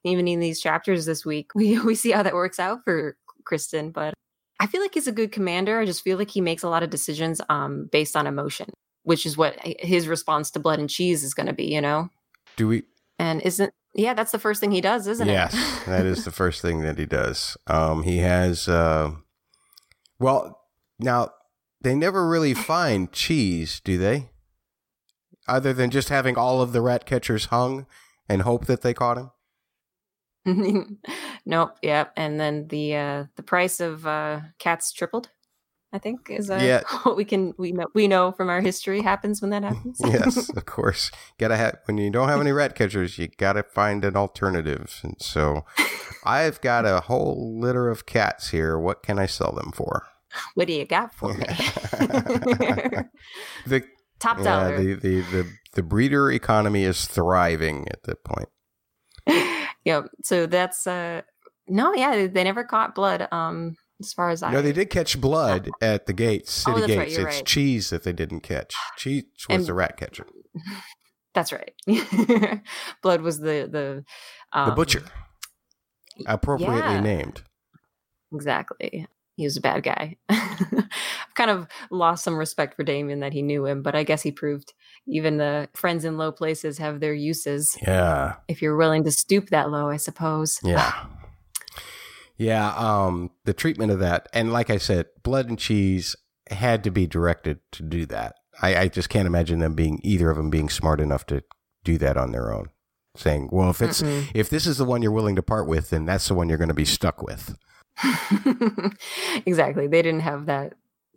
even in these chapters this week, we we see how that works out for Criston. But I feel like he's a good commander. I just feel like he makes a lot of decisions um based on emotion, which is what his response to blood and cheese is gonna be, you know? Do we and isn't yeah, that's the first thing he does, isn't yes, it? Yes, that is the first thing that he does. Um he has uh well now, they never really find cheese, do they? Other than just having all of the rat catchers hung and hope that they caught him? nope. Yep. And then the uh, the price of uh, cats tripled. I think is uh, yeah. what we can we know we know from our history happens when that happens. yes, of course. Gotta have when you don't have any rat catchers, you gotta find an alternative. And so, I've got a whole litter of cats here. What can I sell them for? What do you got for me? the top yeah, dollar. The, the, the, the breeder economy is thriving at that point. yeah. So that's, uh, No, yeah, they, never caught blood. Um, as far as I No, they did catch blood at the gates, Oh, city right, gates. you're it's right. cheese that they didn't catch. Cheese was And- the rat catcher, That's right. blood was the the um, the butcher, appropriately yeah. named. Exactly. He was a bad guy. I've kind of lost some respect for Daemon that he knew him, but I guess he proved even the friends in low places have their uses. Yeah, If you're willing to stoop that low, I suppose. yeah, yeah. Um, the treatment of that, and like I said, blood and cheese had to be directed to do that. I, I just can't imagine them being either of them being smart enough to do that on their own. Saying, well, if it's Mm-mm. if this is the one you're willing to part with, then that's the one you're going to be stuck with. exactly. They didn't have that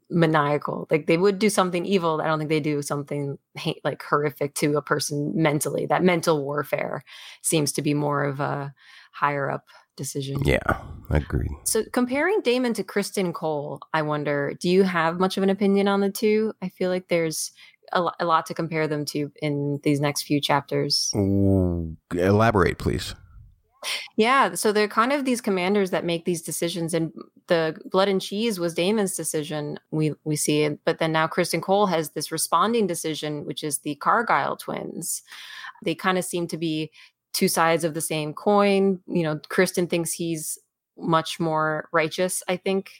maniacal. Like they would do something evil. I don't think they do something hate, like horrific to a person mentally. That mental warfare seems to be more of a higher up decision. Yeah, agreed. So comparing Daemon to Criston Cole, I wonder, do you have much of an opinion on the two? I feel like there's a, a lot to compare them to in these next few chapters. Ooh, elaborate, please. Yeah, so they're kind of these commanders that make these decisions, and the blood and cheese was Daemon's decision. We we see it, but then now Criston Cole has this responding decision, which is the Cargyll twins. They kind of seem to be two sides of the same coin. You know, Criston thinks he's much more righteous, I think,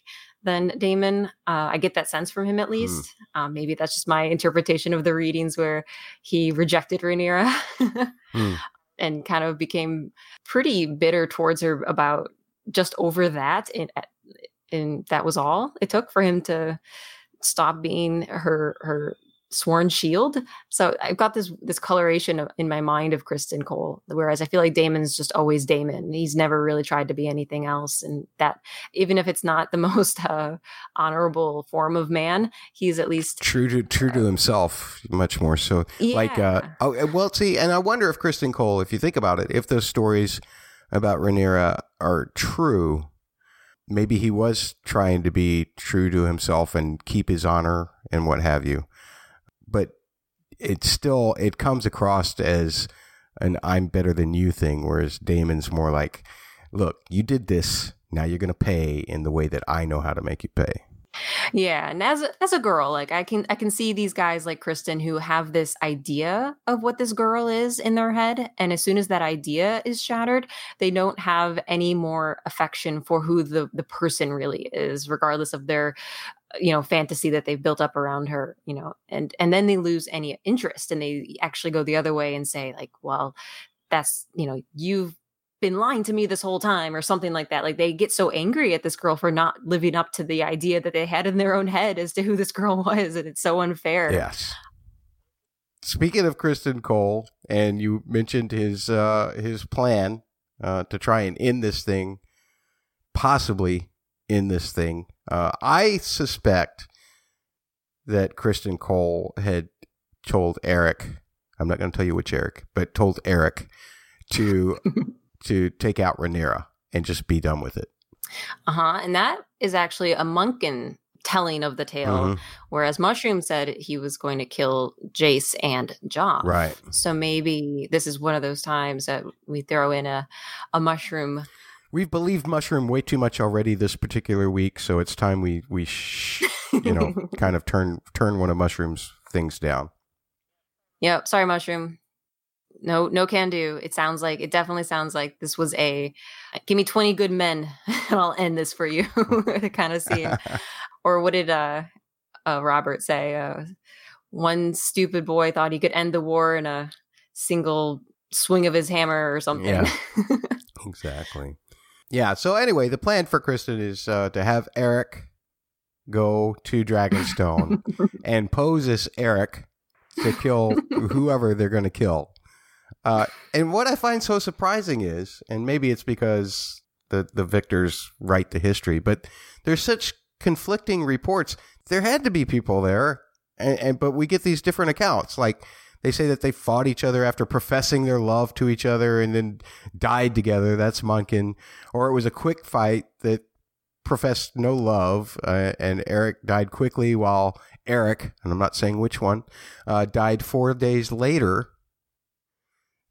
than Daemon. Uh, I get that sense from him at least. Um, maybe that's just my interpretation of the readings where he rejected Rhaenyra. Hmm. and kind of became pretty bitter towards her about just over that and eh, and that was all it took for him to stop being her her sworn shield so i've got this this coloration in my mind of criston cole whereas i feel like daemon's just always daemon he's never really tried to be anything else and that even if it's not the most uh, honorable form of man he's at least True to true to himself, much more so. Like, uh, oh, uh, well, see, and I wonder if Criston Cole, if you think about it, if those stories about Rhaenyra are true, maybe he was trying to be true to himself and keep his honor and what have you. It still it comes across as an "I'm better than you" thing, whereas Daemon's more like, "Look, you did this. Now you're going to pay in the way that I know how to make you pay." Yeah, and as a, as a girl, like I can I can see these guys like Criston who have this idea of what this girl is in their head, and as soon as that idea is shattered, they don't have any more affection for who the the person really is, regardless of their you know fantasy that they've built up around her. You know, and and then they lose any interest, and they actually go the other way and say like, well, that's you know you've been lying to me this whole time or something like that like they get so angry at this girl for not living up to the idea that they had in their own head as to who this girl was and it's so unfair Yes. Speaking of Criston Cole, and you mentioned his uh, his plan uh, to try and end this thing, possibly end this thing. Uh, I suspect that Criston Cole had told Eric. I'm not going to tell you which Eric, but told Eric to to take out Rhaenyra and just be done with it. uh-huh and that is actually a munkun telling of the tale Mhm. whereas mushroom said he was going to kill jace and Joff. Right. so maybe this is one of those times that we throw in a a mushroom We've believed Mushroom way too much already this particular week, so it's time we we sh- you know kind of turn turn one of Mushroom's things down. Yep. Sorry, mushroom. No, no can do. It sounds like it definitely sounds like this was a give me 20 good men and I'll end this for you kind of scene. Or what did uh, uh Robert say? Uh one stupid boy thought he could end the war in a single swing of his hammer or something. Yeah. exactly. Yeah. So anyway, the plan for Criston is uh, to have Eric go to Dragonstone and pose as Eric to kill whoever they're going to kill. Uh, and what I find so surprising is, and maybe it's because the the victors write the history, but there's such conflicting reports. There had to be people there, and, and but we get these different accounts. Like they say that they fought each other after professing their love to each other and then died together. That's Munkun. Or it was a quick fight that professed no love, uh, and Eric died quickly while Eric, and I'm not saying which one, uh, died four days later.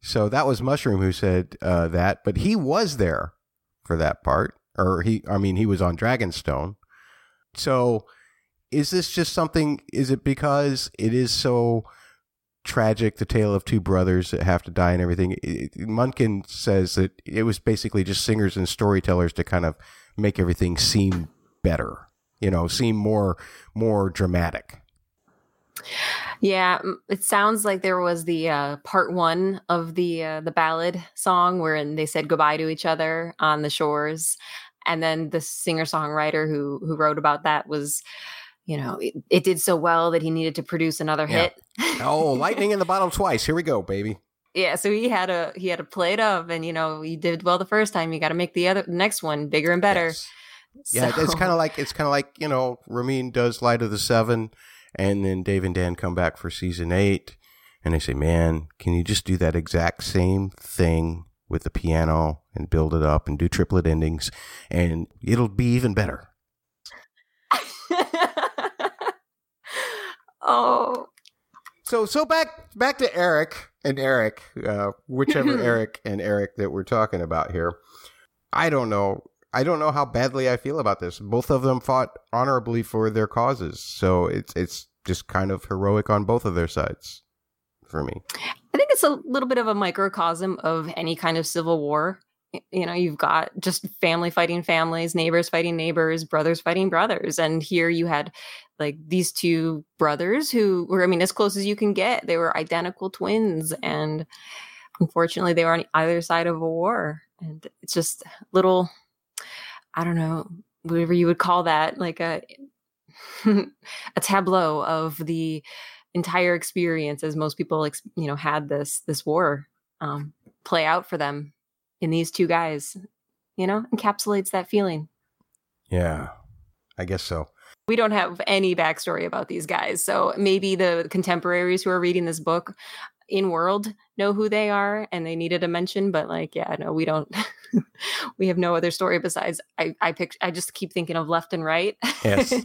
So that was Mushroom who said uh, that, but he was there for that part. Or he, I mean, he was on Dragonstone. So is this just something? Is it because it is so tragic, the tale of two brothers that have to die and everything? It, Munkun says that it was basically just singers and storytellers to kind of make everything seem better, you know, seem more more dramatic. Yeah, it sounds like there was the uh, part one of the uh, the ballad song wherein they said goodbye to each other on the shores, and then the singer songwriter who who wrote about that was you know, it, it, did so well that he needed to produce another yeah. hit. oh, lightning in the bottle twice. Here we go, baby. Yeah, so he had a he had a plate of, and you know, he did well the first time. You got to make the other next one bigger and better. Yes. Yeah, it's kind of like it's kind of like you know, Ramin does Light of the Seven, and then Dave and Dan come back for season eight, and they say, "Man, can you just do that exact same thing with the piano and build it up and do triplet endings, and it'll be even better." Oh. So so back back to Eric and Eric, uh, whichever Eric and Eric that we're talking about here. I don't know. I don't know how badly I feel about this. Both of them fought honorably for their causes, so it's it's just kind of heroic on both of their sides for me. I think it's a little bit of a microcosm of any kind of civil war you know you've got just family fighting families neighbors fighting neighbors brothers fighting brothers. And here you had like these two brothers who were i mean as close as you can get. They were identical twins and unfortunately they were on either side of a war. And it's just little i don't know whatever you would call that like a a tableau of the entire experience as most people you know had this this war um, play out for them in these two guys, you know, encapsulates that feeling. Yeah, I guess so. We don't have any backstory about these guys. So maybe the contemporaries who are reading this book in world know who they are and they needed a mention, but like, yeah, no, we don't. we have no other story besides I, I pick, I just keep thinking of left and right. yes.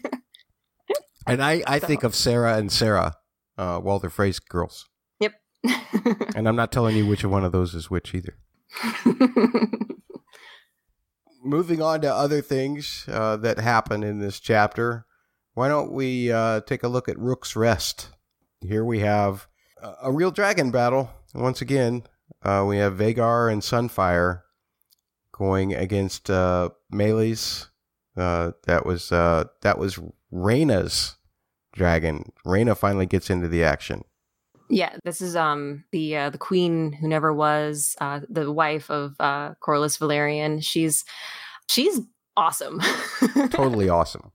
And I, I so. think of Sarah and Sarah, uh, Walder Frey's girls. Yep. and I'm not telling you which one of those is which either. Moving on to other things uh, that happen in this chapter, why don't we uh, take a look at Rook's Rest? Here we have a, a real dragon battle. Once again, uh, we have Vhagar and Sunfire going against uh, Meleys. Uh, that was uh, that was Rhaena's dragon. Rhaena finally gets into the action. Yeah, this is um the uh, the queen who never was, uh, the wife of uh, Corlys Velaryon. She's she's awesome, totally awesome.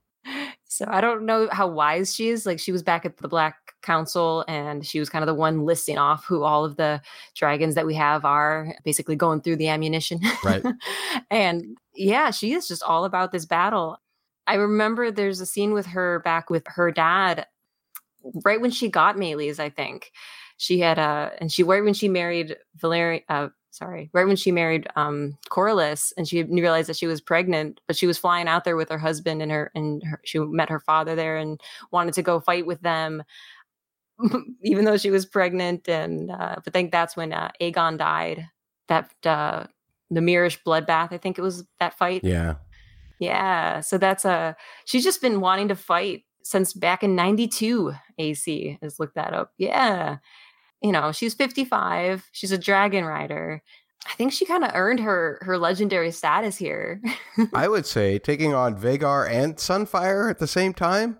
So I don't know how wise she is. Like she was back at the Black Council, and she was kind of the one listing off who all of the dragons that we have are, basically going through the ammunition. Right. and yeah, she is just all about this battle. I remember there's a scene with her back with her dad right when she got Meleys, I think she had a, uh, and she right when she married Valeri, uh, sorry, right when she married um Corlys, and she realized that she was pregnant, but she was flying out there with her husband and her, and her, she met her father there and wanted to go fight with them, even though she was pregnant. And uh, but I think that's when uh, Aegon died. That uh, the Myrish bloodbath, I think it was that fight. Yeah. Yeah. So that's a, uh, she's just been wanting to fight since back in 92 AC has looked that up. Yeah. You know, she's 55. She's a dragon rider. I think she kind of earned her her legendary status here. I would say taking on Vhagar and Sunfire at the same time.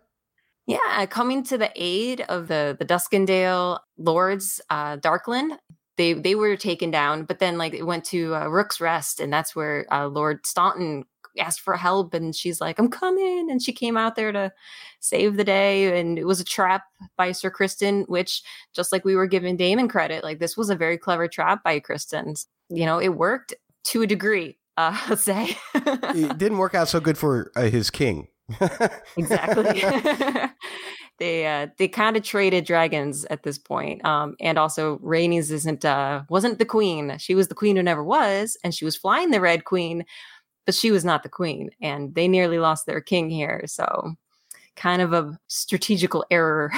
Yeah, coming to the aid of the the Duskendale lords, uh, Darklyn. They they were taken down, but then like it went to uh, Rook's Rest, and that's where uh, Lord Staunton asked for help and she's like i'm coming and she came out there to save the day and it was a trap by sir criston which just like we were giving daemon credit like this was a very clever trap by criston you know it worked to a degree uh let's say. It didn't work out so good for uh, his king. Exactly. They uh they kind of traded dragons at this point um and also Rhaenys isn't uh wasn't the queen. She was the queen who never was and she was flying the red queen but she was not the queen and they nearly lost their king here so kind of a strategical error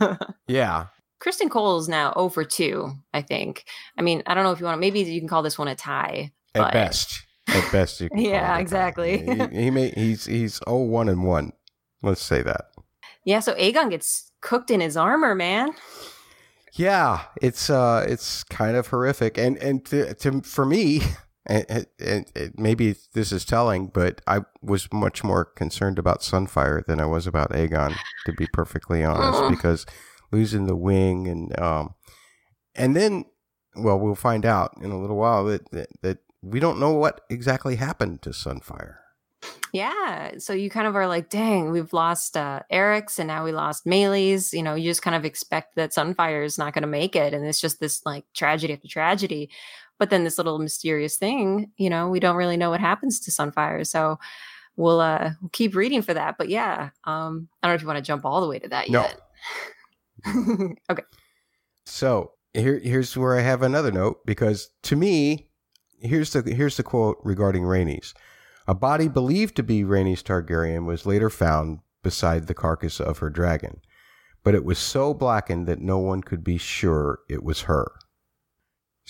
yeah criston Cole is now over 2 i think i mean i don't know if you want to maybe you can call this one a tie at best at best. You can Yeah, exactly. he, he may he's he's oh one and one. Let's say that. Yeah, so Aegon gets cooked in his armor, man. Yeah, it's uh, it's kind of horrific, and and to, to for me, and, maybe this is telling, but I was much more concerned about Sunfire than I was about Aegon, to be perfectly honest, because losing the wing and um, and then, well, we'll find out in a little while that that, that we don't know what exactly happened to Sunfire. Yeah. So you kind of are like, dang, we've lost uh Arrax and now we lost Meleys. You know, you just kind of expect that Sunfire is not gonna make it. And it's just this like tragedy after tragedy. But then this little mysterious thing, you know, we don't really know what happens to Sunfire. So we'll uh we'll keep reading for that. But yeah, um, I don't know if you want to jump all the way to that No. yet. okay. So here, here's where I have another note because to me, here's the here's the quote regarding Rhaenys. A body believed to be Rhaenys Targaryen was later found beside the carcass of her dragon, but it was so blackened that no one could be sure it was her.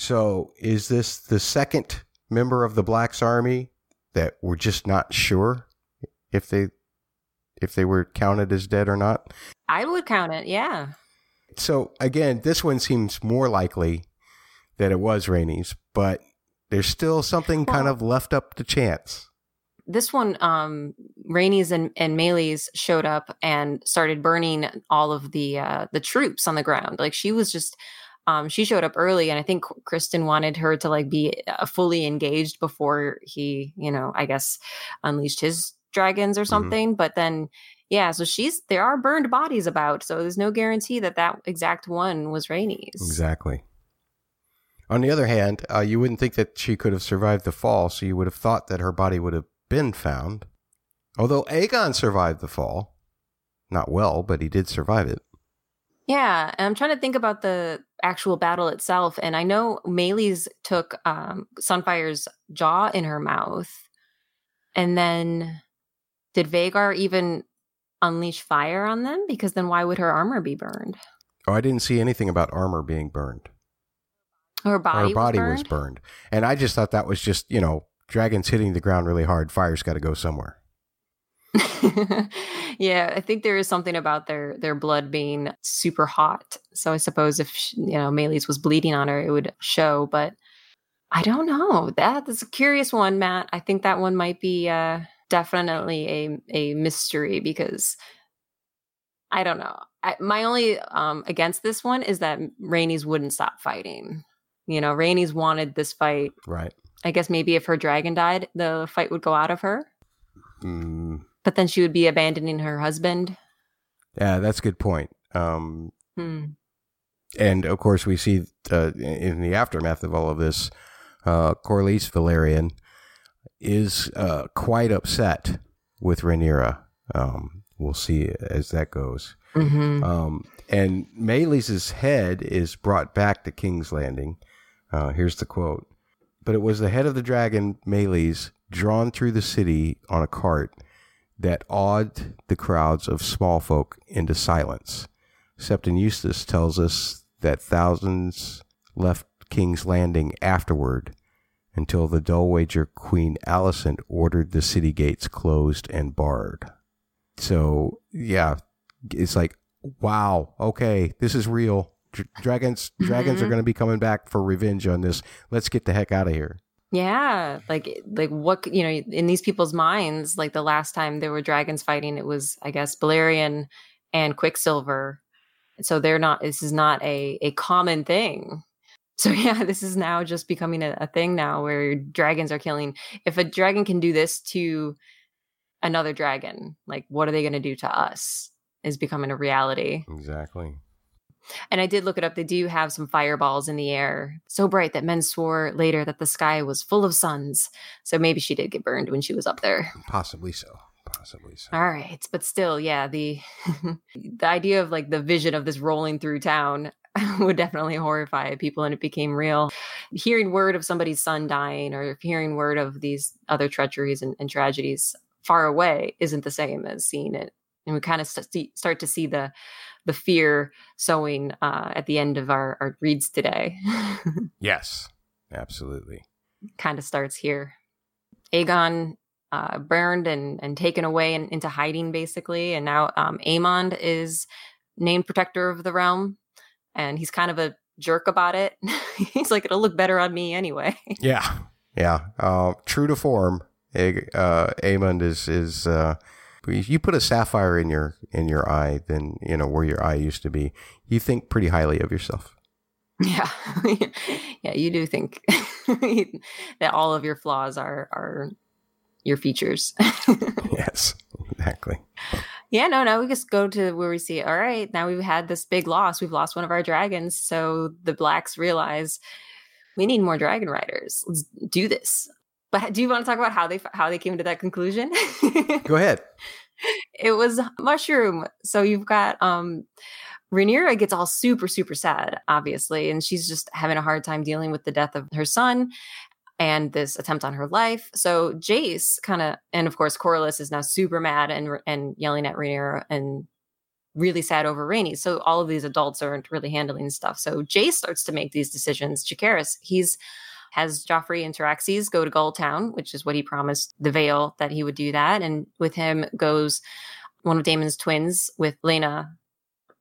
So, is this the second member of the Black's army that we're just not sure if they if they were counted as dead or not? I would count it, yeah. So again, this one seems more likely that it was Rhaenys, but there's still something kind of left up to chance. this one um Rhaenys and, and Meleys showed up and started burning all of the uh the troops on the ground like she was just um she showed up early and i think criston wanted her to like be uh, fully engaged before he you know i guess unleashed his dragons or something but then yeah so she's there are burned bodies about so there's no guarantee that that exact one was Rhaenys Exactly. On the other hand, uh, you wouldn't think that she could have survived the fall, so you would have thought that her body would have been found. Although Aegon survived the fall, not well, but he did survive it. Yeah, and I'm trying to think about the actual battle itself, and I know Meleys took um, Sunfire's jaw in her mouth, and then did Vhagar even unleash fire on them? Because then why would her armor be burned? Oh, I didn't see anything about armor being burned. Her body, her body was, was burned, and I just thought that was just you know dragons hitting the ground really hard. Fire's got to go somewhere. yeah, I think there is something about their their blood being super hot. So I suppose if sh- you know Meleys was bleeding on her, it would show. But I don't know. That is a curious one, Matt. I think that one might be uh, definitely a a mystery because I don't know. I, my only um, against this one is that Rhaenys wouldn't stop fighting. You know, Rhaenys wanted this fight. Right. I guess maybe if her dragon died, the fight would go out of her. Mm, But then she would be abandoning her husband. yeah, that's a good point. Um, Hmm. and of course, we see uh, in the aftermath of all of this, uh, Corlys Velaryon is uh, quite upset with Rhaenyra. Um, we'll see as that goes. hmm Um, and Meleys head is brought back to King's Landing. Uh, here's the quote. But it was the head of the dragon, Meleys, drawn through the city on a cart that awed the crowds of small folk into silence. Septon Eustace tells us that thousands left King's Landing afterward until the Dowager Queen Alicent ordered the city gates closed and barred. So, yeah, it's like, wow, okay, this is real. Dragons, dragons are Mhm. going to be coming back for revenge on this. Let's get the heck out of here. Yeah, like eh, like what you know in these people's minds, like the last time there were dragons fighting, it was I guess Balerion and Quicksilver. So they're not. This is not a a common thing. So yeah, this is now just becoming a, a thing now where dragons are killing. If a dragon can do this to another dragon, like what are they going to do to us? Is becoming a reality. Exactly. And I did look it up. They do have some fireballs in the air, so bright that men swore later that the sky was full of suns. So maybe she did get burned when she was up there. Possibly so. Possibly so. All right, but still, yeah, the the idea of like the vision of this rolling through town would definitely horrify people, and it became real. Hearing word of somebody's son dying, or hearing word of these other treacheries and, and tragedies far away, isn't the same as seeing it. And we kind of st- start to see the the fear sowing uh, at the end of our, our reads today. Yes, absolutely. kind of starts here. Aegon uh, burned and, and taken away and into hiding, basically. And now um, Aemond is named protector of the realm. And he's kind of a jerk about it. he's like, it'll look better on me anyway. Yeah. Yeah. Uh, true to form, uh, Aemond is, is, uh, you put a sapphire in your in your eye, then you know where your eye used to be. You think pretty highly of yourself. Yeah, yeah, you do think that all of your flaws are are your features. yes, exactly. Yeah, no, now we just go to where we see, all right, now we've had this big loss. We've lost one of our dragons. So the blacks realize we need more dragon riders. Let's do this. But do you want to talk about how they how they came to that conclusion? go ahead. It was mushroom. So you've got um Rhaenyra gets all super, super sad, obviously, and she's just having a hard time dealing with the death of her son and this attempt on her life. So Jace kind of, and of course, Corlys is now super mad and and yelling at Rhaenyra and really sad over Rhaenys. So all of these adults aren't really handling stuff. So Jace starts to make these decisions. Jacaerys, he's has Joffrey and Tyraxes go to Gulltown, which is what he promised the Vale that he would do that. And with him goes one of Daemon's twins with Laena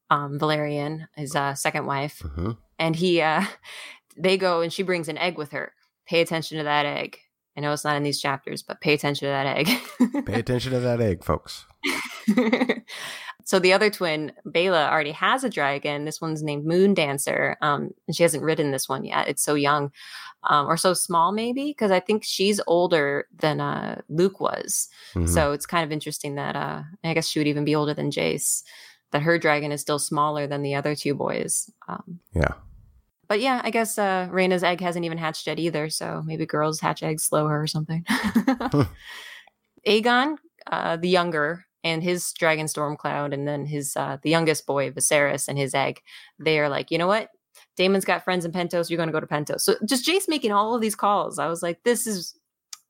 um, Velaryon, his uh, second wife. Mm-hmm. And he, uh, they go and she brings an egg with her. Pay attention to that egg. I know it's not in these chapters, but pay attention to that egg. pay attention to that egg, folks. so the other twin, Baela, already has a dragon. This one's named Moondancer, um, and she hasn't ridden this one yet. It's so young, um, or so small, maybe, because I think she's older than uh, Luke was. Mm-hmm. So it's kind of interesting that uh, I guess she would even be older than Jace. That her dragon is still smaller than the other two boys. Um, yeah but yeah, I guess uh, Rhaena's egg hasn't even hatched yet either. So maybe girls hatch eggs slower or something. Aegon, uh, the younger, and his dragon Stormcloud, and then his uh, the youngest boy Viserys and his egg. They are like, you know what? Daemon's got friends in Pentos. You're going to go to Pentos. So just Jace making all of these calls. I was like, this is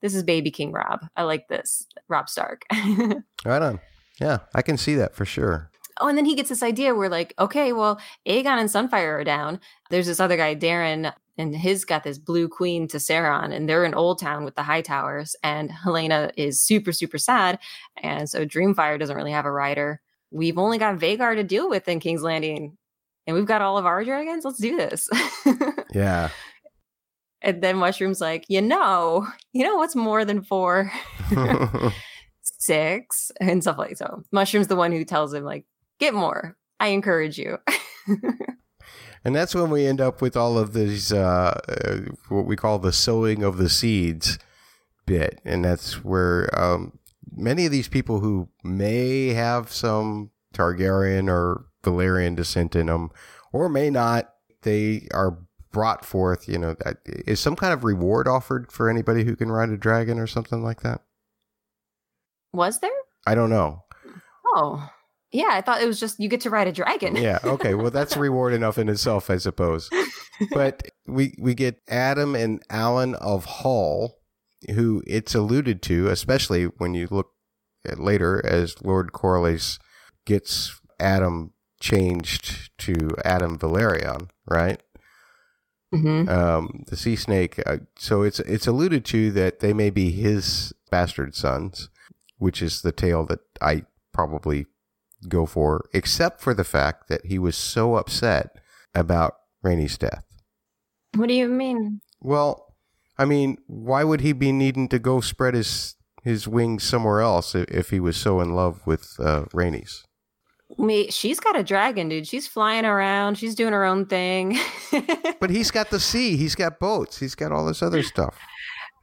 this is baby King Robb. I like this, Robb Stark. right on. Yeah, I can see that for sure oh, and then he gets this idea where like, okay, well, Aegon and Sunfire are down. There's this other guy, Daeron, and his got this blue queen Tessarion, and they're in Oldtown with the Hightowers, and Helaena is super, super sad. And so Dreamfire doesn't really have a rider. We've only got Vhagar to deal with in King's Landing, and we've got all of our dragons. Let's do this. yeah. And then Mushroom's like, you know, you know what's more than four? Six and stuff like so. Mushroom's the one who tells him, like, get more. I encourage you. And that's when we end up with all of these, uh, uh, what we call the sowing of the seeds bit. And that's where um, many of these people who may have some Targaryen or Valyrian descent in them, or may not, they are brought forth. You know, is some kind of reward offered for anybody who can ride a dragon or something like that? Was there? I don't know. Oh, yeah, I thought it was just you get to ride a dragon. yeah, okay. Well, that's reward enough in itself, I suppose. But we we get Addam and Alyn of Hull, who it's alluded to, especially when you look later as Lord Corlys gets Addam changed to Addam Velaryon, right? Mm-hmm. Um, the sea snake. Uh, so it's it's alluded to that they may be his bastard sons, which is the tale that I probably go for, except for the fact that he was so upset about Rhaenys death. What do you mean? Well, I mean, why would he be needing to go spread his his wings somewhere else if, if he was so in love with uh, Rhaenys? Me, she's got a dragon, dude. She's flying around. She's doing her own thing. but he's got the sea. He's got boats. He's got all this other stuff.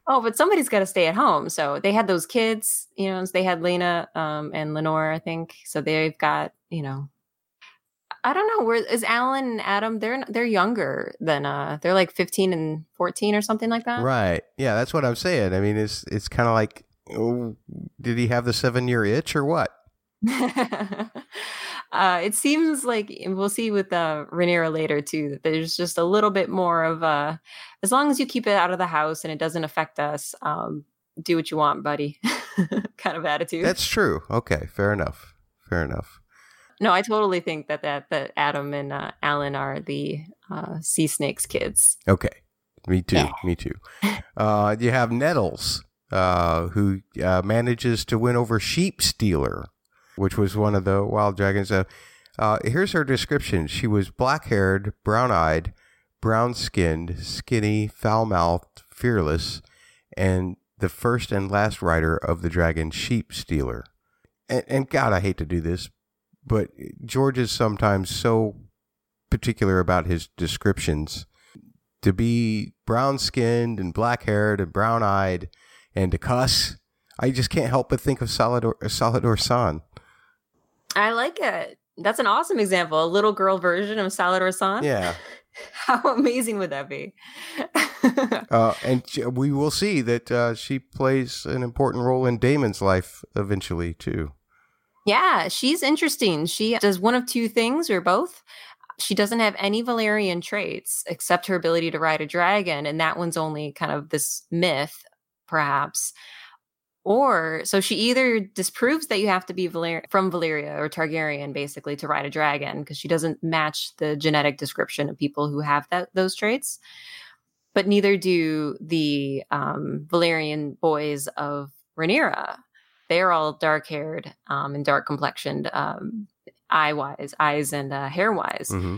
Oh, but somebody's got to stay at home. So they had those kids, you know, they had Laena um, and Laenor, I think. So they've got, you know, I don't know. Where is Alyn and Addam? They're they're younger than uh they're like 15 and 14 or something like that. Right. Yeah, that's what I'm saying. I mean, it's it's kind of like oh, did he have the 7-year itch or what? uh, it seems like we'll see with uh, Rhaenyra later too that there's just a little bit more of a uh, as long as you keep it out of the house and it doesn't affect us, um, do what you want, buddy, kind of attitude. That's true. Okay, fair enough. Fair enough. No, I totally think that that that Addam and uh, Alyn are the uh, sea snakes kids. Okay, me too. Yeah. Me too. Uh, you have Nettles, uh, who uh, manages to win over Sheepstealer, which was one of the wild dragons. Uh, uh, here's her description She was black haired, brown eyed, brown skinned, skinny, foul mouthed, fearless, and the first and last rider of the dragon Sheepstealer. And, and God, I hate to do this, but George is sometimes so particular about his descriptions. To be brown skinned and black haired and brown eyed and to cuss, I just can't help but think of Salladhor, Salladhor Saan. I like it. That's an awesome example. A little girl version of Salladhor Saan. Yeah. How amazing would that be? uh, and we will see that uh, she plays an important role in Daemon's life eventually, too. Yeah, she's interesting. She does one of two things or both. She doesn't have any Valyrian traits except her ability to ride a dragon, and that one's only kind of this myth, perhaps. Or so she either disproves that you have to be Valer- from Valyria or Targaryen, basically, to ride a dragon because she doesn't match the genetic description of people who have that those traits. But neither do the um, Valyrian boys of Rhaenyra. They're all dark haired um, and dark complexioned, um, eye wise, eyes and uh, hair wise. Mm-hmm.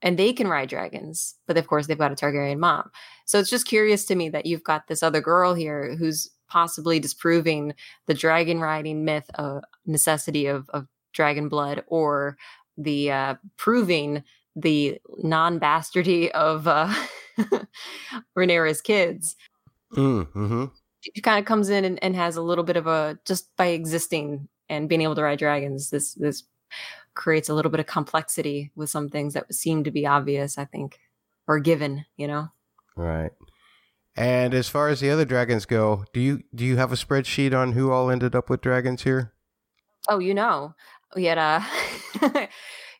And they can ride dragons, but of course they've got a Targaryen mom. So it's just curious to me that you've got this other girl here who's possibly disproving the dragon riding myth of necessity of, of dragon blood or the uh, proving the non-bastardy of uh, Rhaenyra's kids. Mm-hmm. She kind of comes in and, and has a little bit of a just by existing and being able to ride dragons. This this creates a little bit of complexity with some things that seem to be obvious. I think or given, you know. Right. And as far as the other dragons go, do you do you have a spreadsheet on who all ended up with dragons here? Oh, you know, we had uh,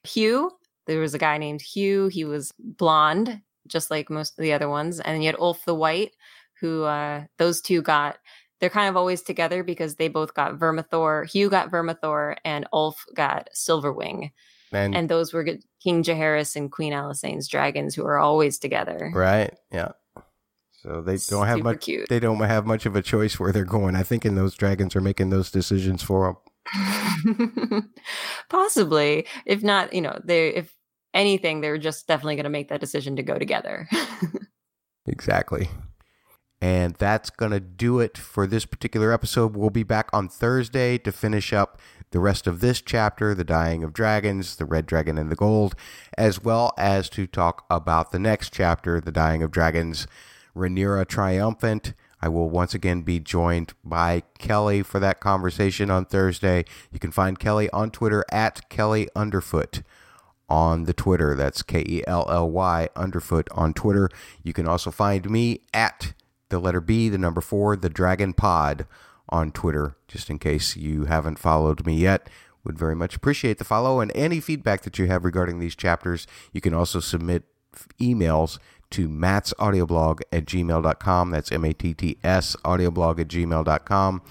Hugh. There was a guy named Hugh. He was blonde, just like most of the other ones. And you had Ulf the White, who uh, those two got. They're kind of always together because they both got Vermithor. Hugh got Vermithor, and Ulf got Silverwing. And, And those were King Jaehaerys and Queen Alysanne's dragons, who are always together. right, yeah. So they don't have Super much. cute. They don't have much of a choice where they're going. I think, and those dragons are making those decisions for them. Possibly, if not, you know, they if anything, they're just definitely going to make that decision to go together. Exactly. And that's going to do it for this particular episode. We'll be back on Thursday to finish up the rest of this chapter, The Dying of Dragons, The Red Dragon and the Gold, as well as to talk about the next chapter, The Dying of Dragons, Rhaenyra Triumphant. I will once again be joined by Kelly for that conversation on Thursday. You can find Kelly on Twitter at Kelly Underfoot on the Twitter. That's K E L L Y underfoot on Twitter. You can also find me at the letter B, the number four, the Dragon Pod on Twitter, just in case you haven't followed me yet. Would very much appreciate the follow and any feedback that you have regarding these chapters. You can also submit emails to Matt's audioblog at gmail.com. That's M A T T S audioblog at gmail.com.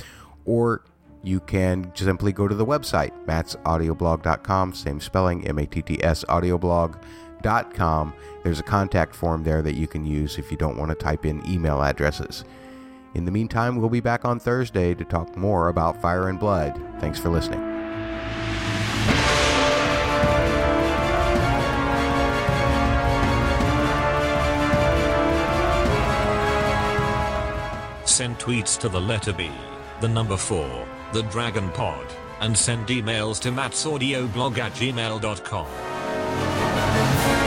Or you can simply go to the website, mattsaudioblog.com, same spelling, M A T T S audioblog.com. There's a contact form there that you can use if you don't want to type in email addresses. In the meantime, we'll be back on Thursday to talk more about Fire and Blood. Thanks for listening. Send tweets to the letter B, the number 4, the Dragon Pod, and send emails to mattsaudioblog at gmail.com.